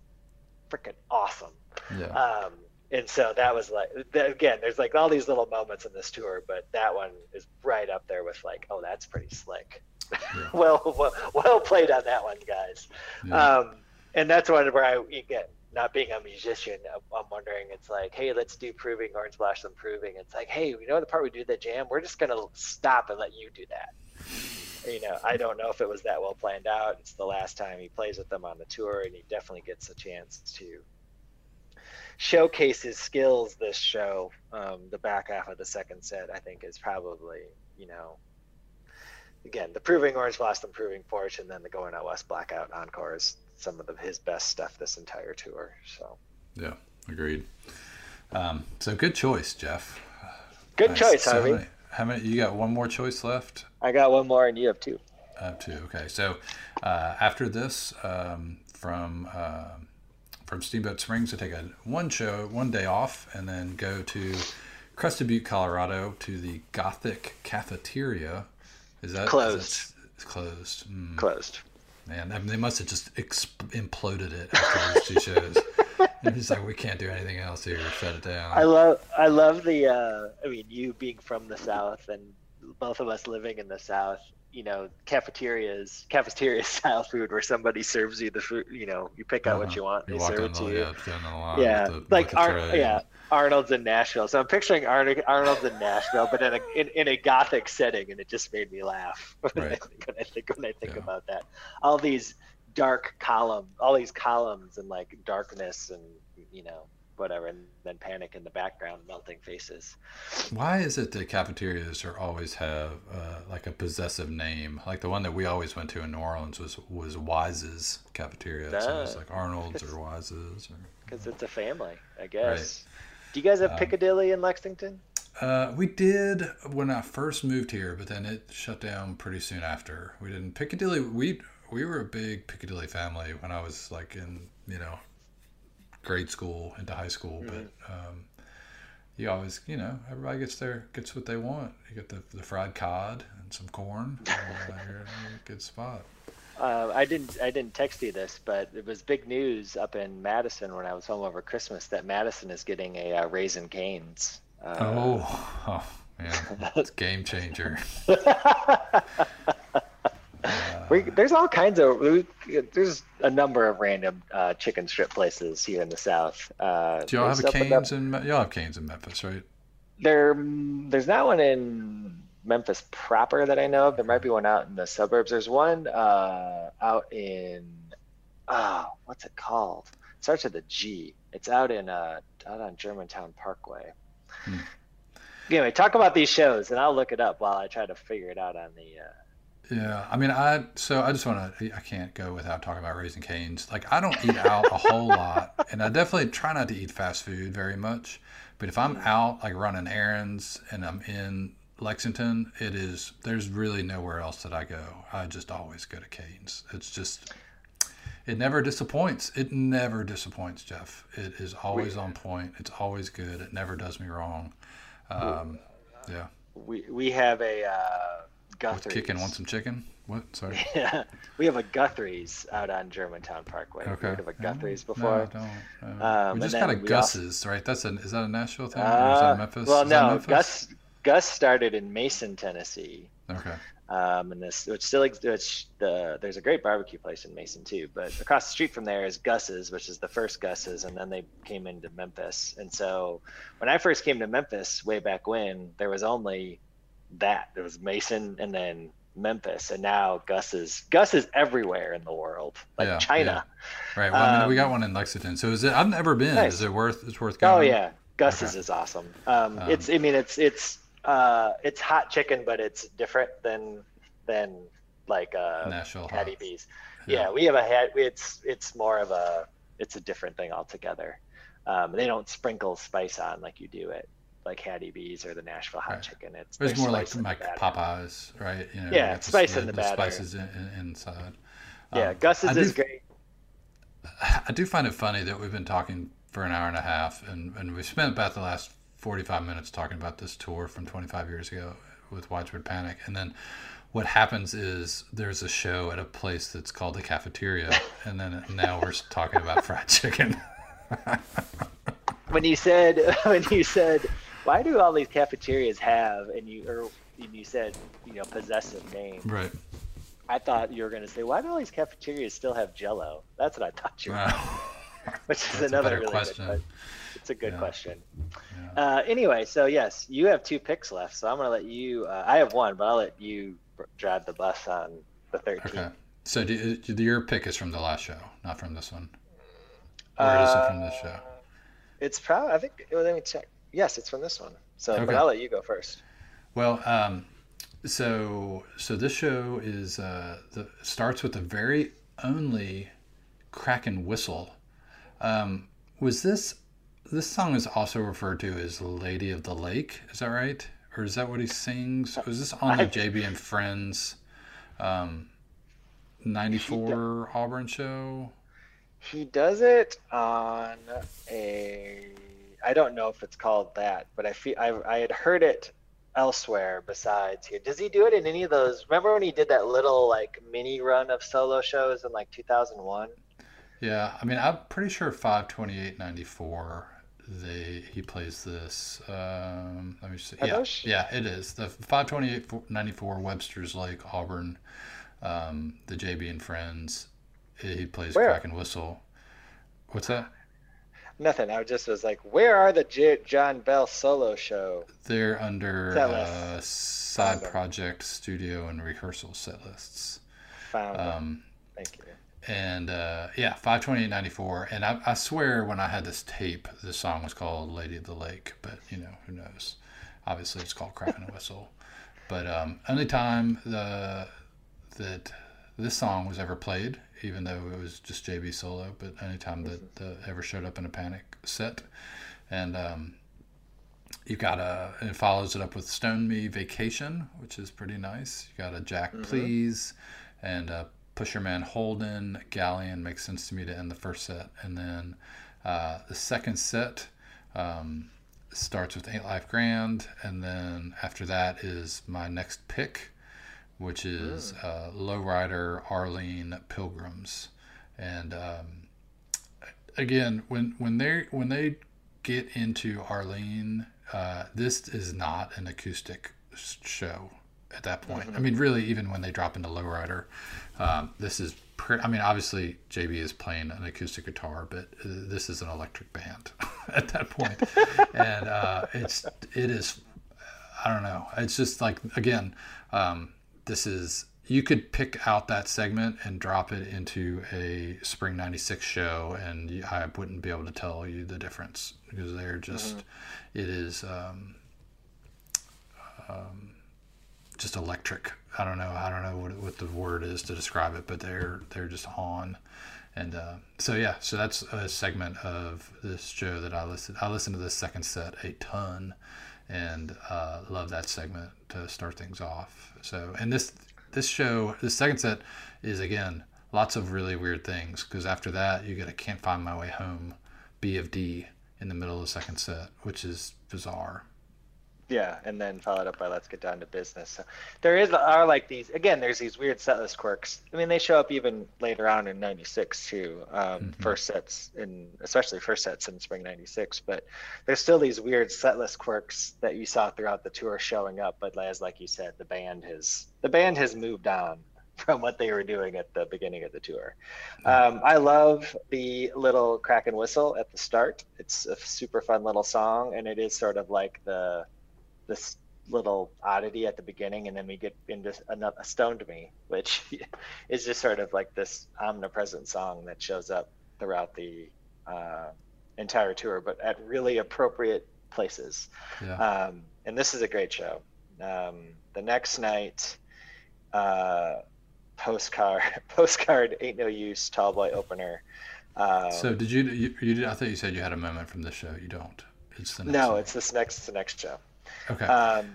freaking awesome. Yeah. Um, and so that was like again there's like all these little moments in this tour but that one is right up there with like oh that's pretty slick yeah. well, well, well played on that one guys yeah. um, and that's one where i again not being a musician i'm wondering it's like hey let's do proving orange blossom proving. It's like hey you know the part we do the jam? We're just gonna stop and let you do that. You know i don't know if it was that well planned out. It's the last time he plays with them on the tour and he definitely gets a chance to showcase his skills this show, um, the back half of the second set, I think is probably, you know, again, the Proving Orange Blossom, Proving Porch, and then the Going Out West Blackout Encore is some of the, his best stuff this entire tour. So, yeah, agreed. Um, so good choice, Jeff. Good nice. choice, Harvey. So how many? You got one more choice left. I got one more, and you have two. I have two. Okay, so uh, after this, um, from uh, from Steamboat Springs to take a one show, one day off, and then go to Crested Butte, Colorado, to the Gothic Cafeteria. Is that closed? Is that, it's closed. Mm. Closed. Man, I mean, they must have just exp- imploded it after those two shows. and he's like, we can't do anything else here. Shut it down. I love, I love the. Uh, I mean, you being from the South and both of us living in the South you know cafeterias cafeteria style food where somebody serves you the food you know you pick out uh-huh. what you want they serve it to you yeah, yeah. The, like Ar- yeah arnold's in nashville so i'm picturing Ar- arnold's in nashville but in a in, in, a gothic setting and it just made me laugh when, right. I, think, when i think when i think yeah. about that all these dark column all these columns and like darkness and you know whatever, and then panic in the background, melting faces. Why is it that cafeterias are always have uh, like a possessive name? Like the one that we always went to in New Orleans was was Wise's cafeteria. Uh, so it's like Arnold's or Wise's. Because it's a family, I guess. Right. Do you guys have um, Piccadilly in Lexington? Uh, we did when I first moved here, but then it shut down pretty soon after. We didn't Piccadilly. We we were a big Piccadilly family when I was like in you know grade school into high school, mm-hmm. but um, you always, you know, everybody gets their gets what they want. You get the, the fried cod and some corn. uh, you're, a good spot. Uh, I didn't I didn't text you this, but it was big news up in Madison when I was home over Christmas that Madison is getting a uh, Raising Cane's. Uh, oh, oh, yeah, it's game changer. we, there's all kinds of there's a number of random uh, chicken strip places here in the south. Uh, Do y'all have a Cane's in y'all have Cane's in Memphis, right? There, there's not one in Memphis proper that I know of. There might be one out in the suburbs. There's one uh, out in oh, what's it called? It starts with a G. It's out in uh, out on Germantown Parkway. Hmm. Anyway, talk about these shows, and I'll look it up while I try to figure it out on the. Uh, yeah, I mean, I so I just want to. I can't go without talking about Raising Cane's. Like, I don't eat out a whole lot, and I definitely try not to eat fast food very much. But if I'm out like running errands and I'm in Lexington, it is there's really nowhere else that I go. I just always go to Cane's. It's just it never disappoints. It never disappoints, Jeff. It is always on point. It's always good. It never does me wrong. Um, yeah. We we have a. Uh Guthrie's. Kicking want some chicken? What? Sorry. Yeah, we have a Guthrie's out on Germantown Parkway. Okay. Heard of a Guthrie's before? No, don't. Um, we just got a Gus's, also... right? That's a is that a Nashville thing? Uh, or is that uh, Memphis? Well, is no. Memphis? Gus Gus started in Mason, Tennessee. Okay. Um, and this, which still, which the there's a great barbecue place in Mason too. But across the street from there is Gus's, which is the first Gus's, and then they came into Memphis. And so when I first came to Memphis way back when, there was only that. There was Mason and then Memphis, and now Gus is Gus is everywhere in the world, like yeah, China. Yeah. Right. Well, I mean, we got um, one in Lexington. So is it? I've never been. Nice. Is it worth? It's worth going. Oh yeah, Gus's okay. is awesome. Um, um, it's. I mean, it's it's uh, it's hot chicken, but it's different than than like uh, Nashville Hattie B's. Yeah. yeah. we have a hat. It's it's more of a it's a different thing altogether. Um, they don't sprinkle spice on like you do it like Hattie B's or the Nashville hot right. chicken. It's it's more like like Popeyes, right? You know, yeah, spice the, in the, the batter. spices in, in, inside. Yeah, um, Gus's is great. I do find it funny that we've been talking for an hour and a half, and, and we spent about the last 45 minutes talking about this tour from 25 years ago with Widespread Panic, and then what happens is there's a show at a place that's called the cafeteria, and then now we're talking about fried chicken. when you said when you said why do all these cafeterias have and you or and you said you know possessive name Right. i thought you were going to say why do all these cafeterias still have jello that's what i thought you were Wow. which is That's another really question. good question it's a good Yeah. question Yeah. uh, anyway so yes you have two picks left so i'm going to let you uh, i have one but i'll let you drive the bus on the 13th Okay. So do, do- your pick is from the last show, not from this one. Or is it from this show? Uh, It's probably. I think. well, Let me check. Yes, it's from this one. So, but I'll let you go first. Well, um, so so this show is uh, the starts with the very only Kraken whistle. Um, was this this song is also referred to as "Lady of the Lake"? Is that right, or is that what he sings? Was this on the JB and Friends um, '94 Auburn show? He does it on a. I don't know if it's called that, but I feel I, I had heard it elsewhere besides here. Does he do it in any of those? Remember when he did that little like mini run of solo shows in like 2001? Yeah, I mean, I'm pretty sure 528.94. They he plays this. Um, let me see. Are Yeah, those- yeah, it is the 528.94 Webster's Lake Auburn. Um, the JB and Friends. He plays Where? Crack and Whistle. What's that? Nothing. I just was like, where are the J- John Bell solo show? They're under uh, side project studio and rehearsal set lists. Found. Um, Thank you. And uh, yeah, five twenty eight ninety four. And I, I swear, when I had this tape, the song was called "Lady of the Lake," but you know who knows? Obviously, it's called "Crack and a Whistle." But um, only time the that this song was ever played, even though it was just JB solo, but any time that uh, ever showed up in a Panic set, and um, you got a it follows it up with Stone Me Vacation, which is pretty nice. You got a Jack Pleas and uh, Pusher Man Holden, Galleon makes sense to me to end the first set, and then uh, the second set um, starts with Ain't Life Grand, and then after that is my next pick, which is uh, Lowrider Arlene Pilgrims, and um, again when when they when they get into Arlene, uh, this is not an acoustic show at that point. I mean, really, even when they drop into Lowrider, um, this is. Pre- I mean, obviously, JB is playing an acoustic guitar, but uh, this is an electric band at that point, and uh, it's it is. I don't know. It's just like again, um, this is you could pick out that segment and drop it into a spring 96 show and i wouldn't be able to tell you the difference because they're just it is um, um, just electric. I don't know i don't know what, what the word is to describe it but they're they're just on. And uh, so yeah so that's a segment of this show that i listened i listened to this second set a ton and uh, love that segment to start things off. So and this this show this second set is again lots of really weird things because after that you get a can't find my way home b of d in the middle of the second set which is bizarre Yeah, and then followed up by "Let's Get Down to Business." So there is are like these again. There's these weird setlist quirks. I mean, they show up even later on in '96 too. Um, First sets in, especially first sets in spring '96. But there's still these weird setlist quirks that you saw throughout the tour showing up. But as like you said, the band has the band has moved on from what they were doing at the beginning of the tour. Um, I love the little crack and whistle at the start. It's a super fun little song, and it is sort of like the this little oddity at the beginning, and then we get into another "Stoned Me," which is just sort of like this omnipresent song that shows up throughout the uh, entire tour, but at really appropriate places. yeah Um, and this is a great show. Um, the next night, uh, postcard, postcard, ain't no use, tall boy opener. Um, so did you, you you did i thought you said you had a moment from this show you don't it's the next no, it's this next, it's the next show. Okay Um,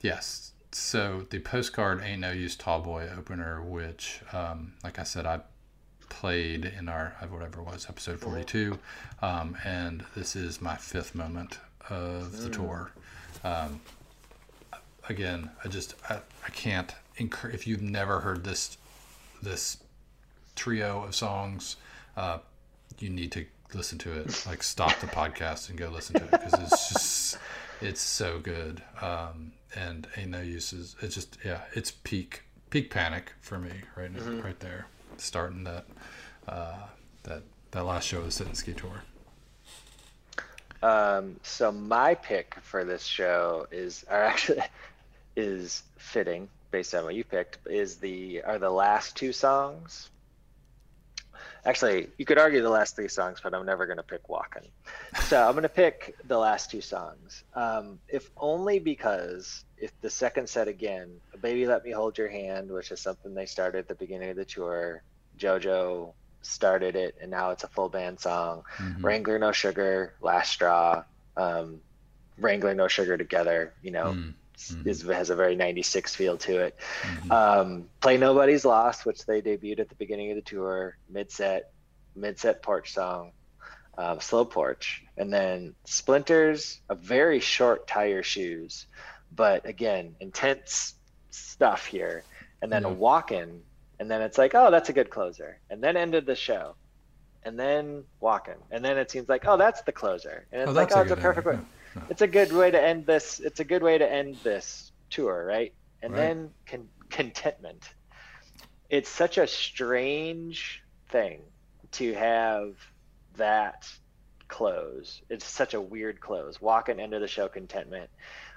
Yes. So the postcard ain't no use tall boy opener, which, um, like I said, I played in our uh, whatever it was episode forty two, um, and this is my fifth moment of the tour. Um, again, I just I, I can't incur if you've never heard this this trio of songs, uh, you need to listen to it. Like stop the podcast and go listen to it because it's just it's so good. Um, and ain't no uses. It's just yeah, it's peak peak panic for me right now, Mm-hmm. right there, starting that uh, that that last show of the Ski tour. Um, so my pick for this show is, or actually, is fitting based on what you picked. Is the are the last two songs? Actually, you could argue the last three songs, but I'm never going to pick "Walkin'." So I'm going to pick the last two songs, um, if only because if the second set again, "Baby Let Me Hold Your Hand," which is something they started at the beginning of the tour, JoJo started it, and now it's a full band song. Mhm. Wrangler No Sugar, Last Straw, um, Wrangler No Sugar together, you know, Mm, mhm. is, has a very 96 feel to it. Mhm. Um, Play Nobody's Loss, which they debuted at the beginning of the tour, mid set, mid set porch song, um, Slow Porch, and then Splinters, a very short Tie Your Shoes, but again, intense stuff here. And then a walk in, and then it's like, oh, that's a good closer. And then ended the show. And then walking, and then it seems like, oh, that's the closer, and it's Oh, like, oh, it's a perfect. Yeah. It's a good way to end this it's a good way to end this tour right? And Right. then con- contentment. It's such a strange thing to have that close. It's such a weird close. Walking into the show contentment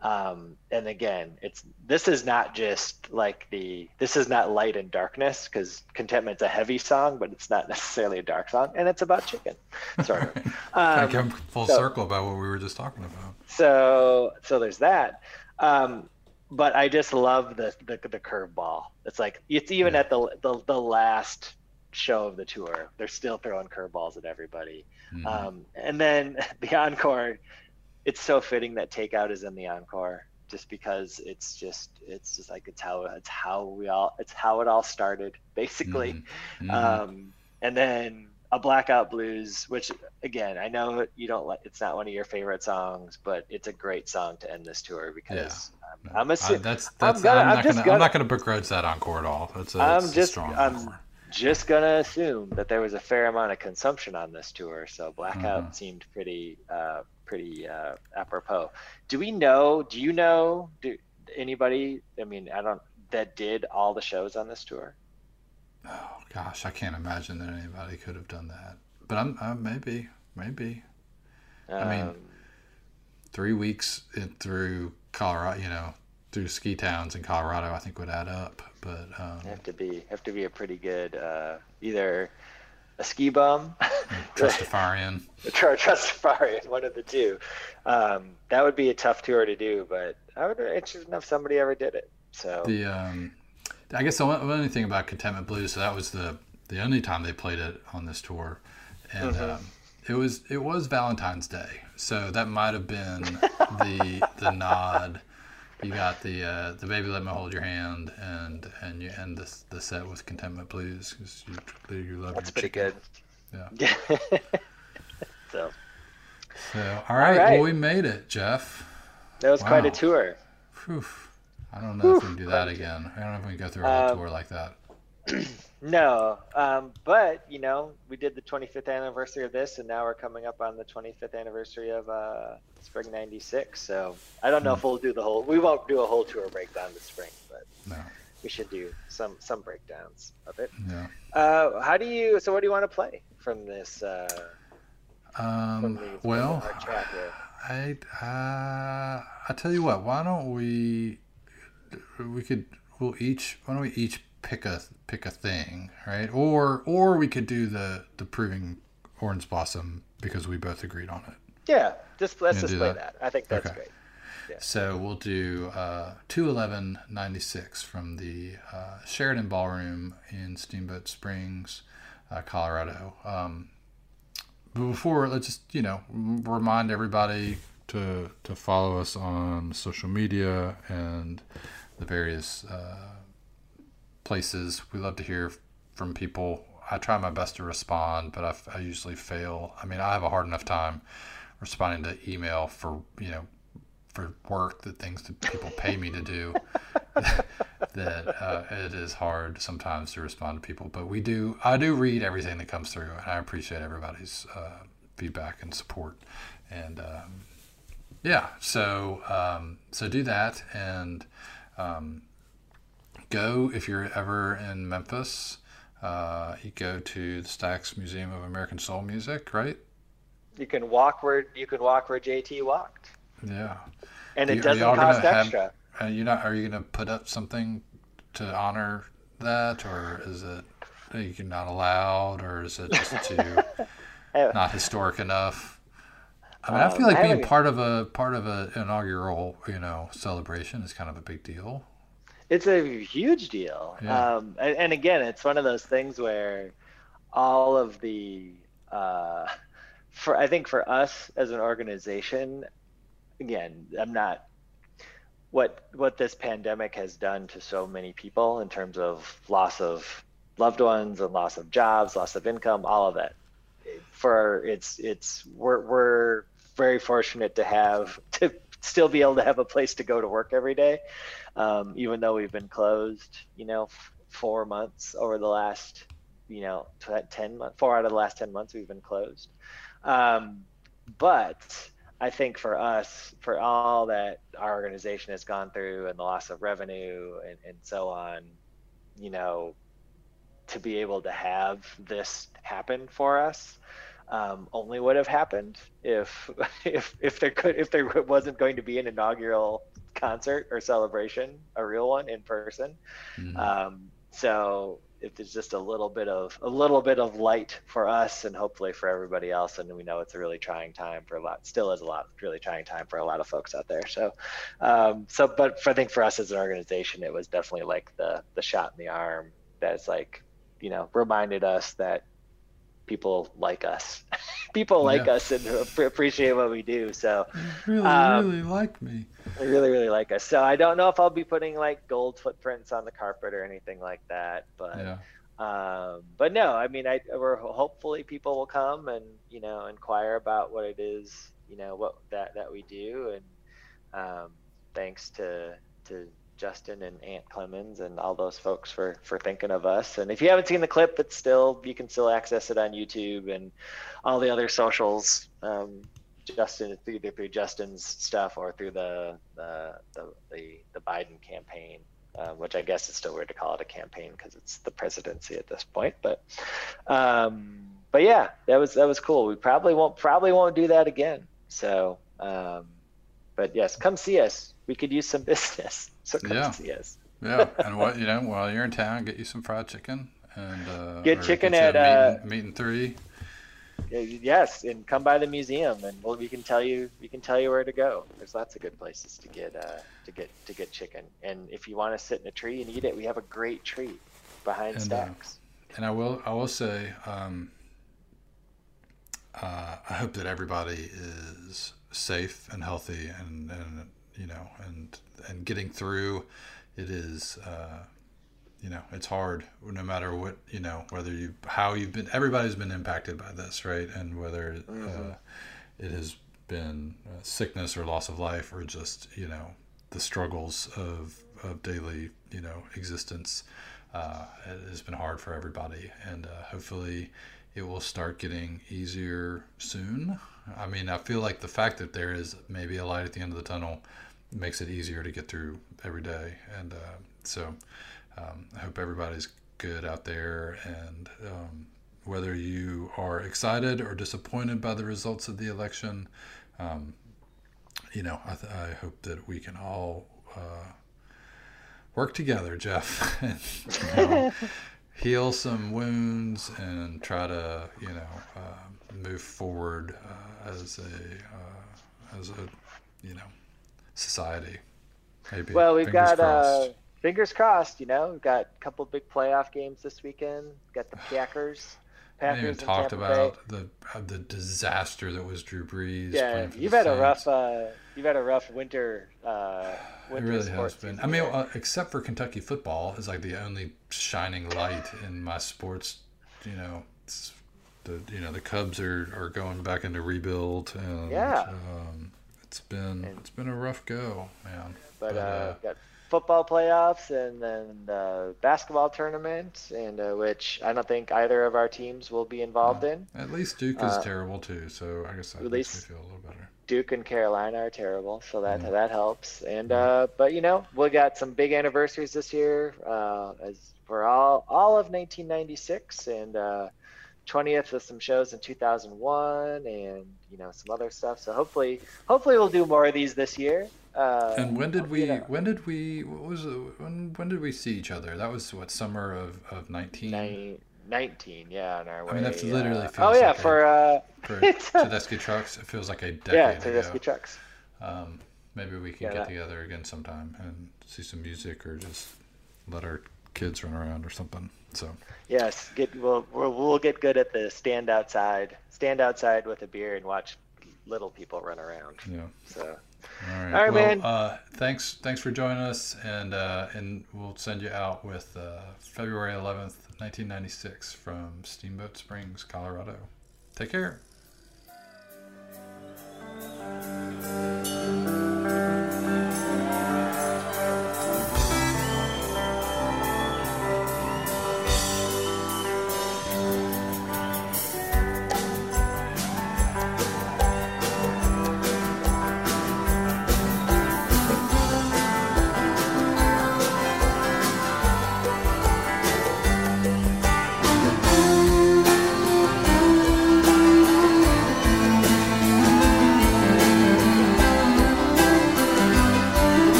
um, and again it's this is not just like the this is not light and darkness because contentment's a heavy song but it's not necessarily a dark song and it's about chicken sorry Kind um, come full so- circle about what we were just talking about. so so there's that um but i just love the the, the curveball it's like it's even Yeah. at the, the the last show of the tour they're still throwing curveballs at everybody Mhm. um and then the encore it's so fitting that takeout is in the encore just because it's just it's just like it's how it's how we all it's how it all started basically Mhm. Mhm. um, and then a blackout blues which again i know you don't like it's not one of your favorite songs but it's a great song to end this tour because No, I'm I- assu- that's I'm that's. I'm, gonna- I'm not just gonna, gonna- I'm not gonna begrudge that encore at all. That's a, I'm just- strong I'm- just gonna assume that there was a fair amount of consumption on this tour so blackout Mhm. seemed pretty uh, pretty uh, apropos do we know do you know do anybody i mean i don't that did all the shows on this tour Oh gosh, I can't imagine that anybody could have done that. But I'm uh, maybe maybe I mean, Um, three weeks in, through Colorado, you know, through ski towns in Colorado, I think would add up. But um, have to be have to be a pretty good uh, either a ski bum Trustafarian. Trustafarian, one of the two. Um, that would be a tough tour to do, but I would be interested know if somebody ever did it. So The um, I guess the only thing about Contentment Blues, so that was the the only time they played it on this tour, and Mhm. um, it was it was Valentine's Day, so that might have been the the nod. You got the uh, the baby let me hold your hand, and and you end the the set with Contentment please because you you love that's your pretty chicken. good. Yeah. so So all right, right. well we made it, Jeff. that was quite a tour. Whew. I don't know if we can do that again. I don't know if we can go through a whole Um, tour like that. No, um, but you know, we did the 25th anniversary of this, and now we're coming up on the 25th anniversary of uh, Spring '96. So I don't know Hmm. if we'll do the whole. We won't do a whole tour breakdown this spring, but No. we should do some some breakdowns of it. Yeah. Uh, how do you? So what do you want to play from this? Uh, Um, from well? I uh, I tell you what. Why don't we? We could. We'll each. Why don't we each pick a pick a thing, right? Or or we could do the the proving orange blossom because we both agreed on it. Yeah, just let's just play that. that. I think that's Okay. great. So we'll do uh, 21196 from the uh, Sheraton Ballroom in Steamboat Springs, uh, Colorado. Um, but before, let's just, you know, remind everybody to, to follow us on social media and the various uh, places. We love to hear from people. I try my best to respond, but I, I usually fail. I mean, I have a hard enough time responding to email for, you know, for work, the things that people pay me to do, that uh, it is hard sometimes to respond to people. But we do, I do read everything that comes through, and I appreciate everybody's uh, feedback and support. And um, yeah, so um, so do that and um, go if you're ever in Memphis. Uh, you go to the Stax Museum of American Soul Music, right? You can walk where you can walk where JT walked. Yeah. And it you, doesn't cost extra. Have, are you not? Are you going to put up something to honor that, or is it you not allowed, or is it just too not historic enough? I mean, um, I feel like being part of a part of an inaugural, you know, celebration is kind of a big deal. It's a huge deal, yeah. um, and, and, again, it's one of those things where all of the, uh, for I think for us as an organization, again, I'm not what what this pandemic has done to so many people in terms of loss of loved ones and loss of jobs, loss of income, all of that. For it's it's we're we're very fortunate to have to still be able to have a place to go to work every day, um, even though we've been closed, you know, four months over the last, you know, ten months, four out of the last ten months we've been closed. Um, but I think for us, for all that our organization has gone through and the loss of revenue and, and so on, you know, to be able to have this happen for us um, only would have happened if if if there could if there wasn't going to be an inaugural concert or celebration, a real one in person. Mm-hmm. Um, so if there's just a little bit of a little bit of light for us and hopefully for everybody else and we know it's a really trying time for a lot still is a lot really trying time for a lot of folks out there so um, so but for, i think for us as an organization it was definitely like the the shot in the arm that's like you know reminded us that people like us people like yeah. us and appreciate what we do so really um, really like me they really really like us so i don't know if i'll be putting like gold footprints on the carpet or anything like that but yeah. um, but no i mean i we're hopefully people will come and you know inquire about what it is you know what that that we do and um, thanks to to Justin and Ant Clemons and all those folks for for thinking of us. And if you haven't seen the clip, it's still you can still access it on YouTube and all the other socials. Um, Justin through, through Justin's stuff or through the the the, the, the Biden campaign, uh, which I guess is still weird to call it a campaign because it's the presidency at this point. But um, but yeah, that was that was cool. We probably won't probably won't do that again. So um, but yes, come see us. We could use some business. So come yeah. see us. yeah, and what you know, while you're in town, get you some fried chicken and uh, get chicken get at meat, uh, and three. Yes, and come by the museum, and we'll, we can tell you we can tell you where to go. There's lots of good places to get uh, to get to get chicken, and if you want to sit in a tree and eat it, we have a great tree behind and, Stax. Uh, and I will I will say, um, uh, I hope that everybody is safe and healthy, and, and you know, and and getting through it is uh, you know it's hard no matter what you know whether you how you've been everybody's been impacted by this right? And whether mm-hmm. uh, it has been uh, sickness or loss of life or just you know the struggles of of daily you know existence uh, it has been hard for everybody. And uh, hopefully it will start getting easier soon. I mean i feel like the fact that there is maybe a light at the end of the tunnel makes it easier to get through every day. And uh, so um, I hope everybody's good out there. And um, whether you are excited or disappointed by the results of the election, um, you know, I, th- I, hope that we can all uh, work together, Jeff, and you know, heal some wounds and try to, you know, uh, move forward uh, as a uh, as a you know society. Maybe. Well, we've fingers got uh, fingers crossed. You know, we've got a couple big playoff games this weekend. We've got the Packers. Packers I even talked about Bay. the uh, the disaster that was Drew Brees. Yeah, you've had Saints. a rough uh, you've had a rough winter. Uh, winter it really has been. I mean, uh, except for Kentucky football is like the only shining light in my sports. You know, the you know the Cubs are, are going back into rebuild. And, yeah. Um, It's been and, it's been a rough go, man. But, but uh, uh, got football playoffs and then the basketball tournament, and uh, which I don't think either of our teams will be involved in. At least Duke is uh, terrible too, so I guess that at makes least me feel a little better. Duke and Carolina are terrible, so that that helps. And uh, but you know we got some big anniversaries this year, uh, as for all all of 1996 and. 20th with some shows in 2001 and you know some other stuff so hopefully hopefully we'll do more of these this year uh, and when did we? You know, when did we? What was it? When, when did we see each other? That was what summer of of nineteen. 19, yeah, on our way. I mean, that literally uh, feels. Oh yeah, like for uh, for Tedeschi trucks, it feels like a decade yeah, Tedeschi ago. trucks. Um, maybe we can yeah, get that. together again sometime and see some music, or just let our kids run around or something. So. Yes, get we'll we'll, we'll get good at the stand outside, stand outside with a beer and watch little people run around. Yeah. So. All right. All right, well, man. Uh, thanks, thanks for joining us, and uh, and we'll send you out with uh, February 11th, 1996, from Steamboat Springs, Colorado. Take care.